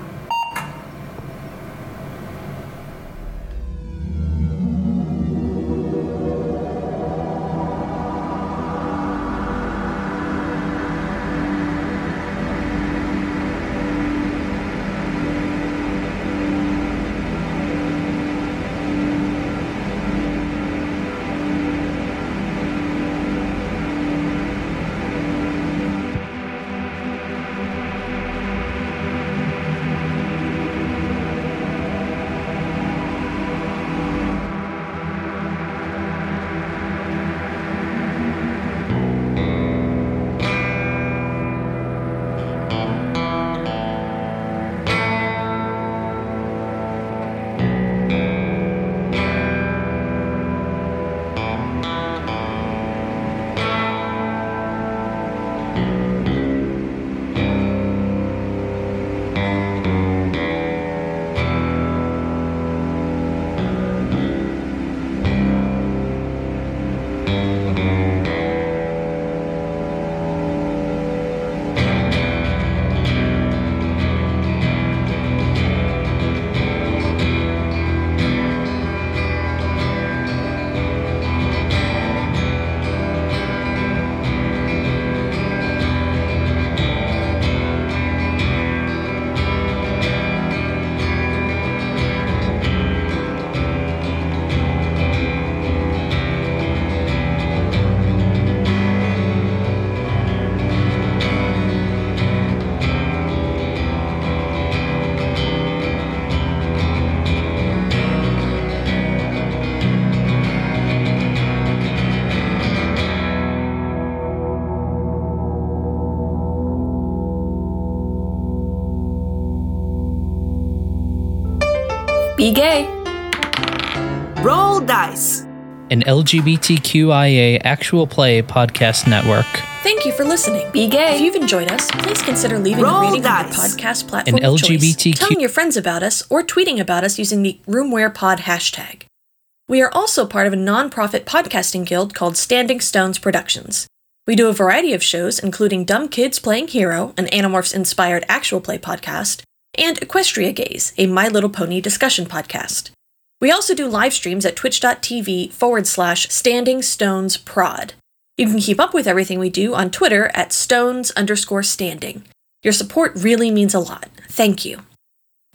Be gay. Roll dice. An LGBTQIA actual play podcast network. Thank you for listening. Be gay. If you've enjoyed us, please consider leaving Roll a rating on dice. your podcast platform An of choice, LGBTQ telling your friends about us, or tweeting about us using the RoomWherePod hashtag. We are also part of a non-profit podcasting guild called Standing Stones Productions. We do a variety of shows, including Dumb Kids Playing Hero, an Animorphs-inspired actual play podcast, and Equestria Gaze, a My Little Pony discussion podcast. We also do live streams at twitch.tv forward slash standing stones prod. You can keep up with everything we do on Twitter at stones underscore standing. Your support really means a lot. Thank you.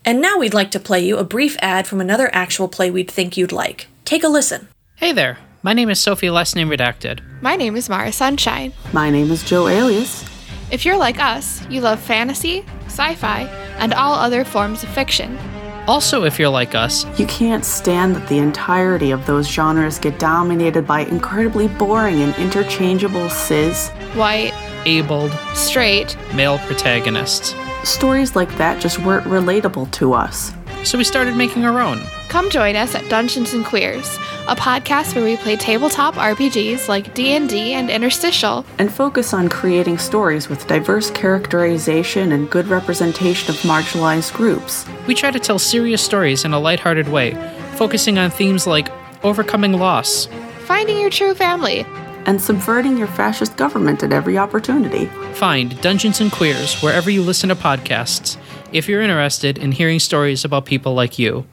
And now we'd like to play you a brief ad from another actual play we'd think you'd like. Take a listen. Hey there, my name is Sophie, last name redacted. My name is Mara Sunshine. My name is Joe Alias. If you're like us, you love fantasy, sci fi, and all other forms of fiction. Also, if you're like us, You can't stand that the entirety of those genres get dominated by incredibly boring and interchangeable cis. White, abled, straight, male protagonists. Stories like that just weren't relatable to us. So we started making our own. come join us at Dungeons and Queers, a podcast where we play tabletop RPGs like D&D and Interstitial. And focus on creating stories with diverse characterization and good representation of marginalized groups. We try to tell serious stories in a lighthearted way, focusing on themes like overcoming loss, Finding your true family. And subverting your fascist government at every opportunity. Find Dungeons and Queers wherever you listen to podcasts if you're interested in hearing stories about people like you.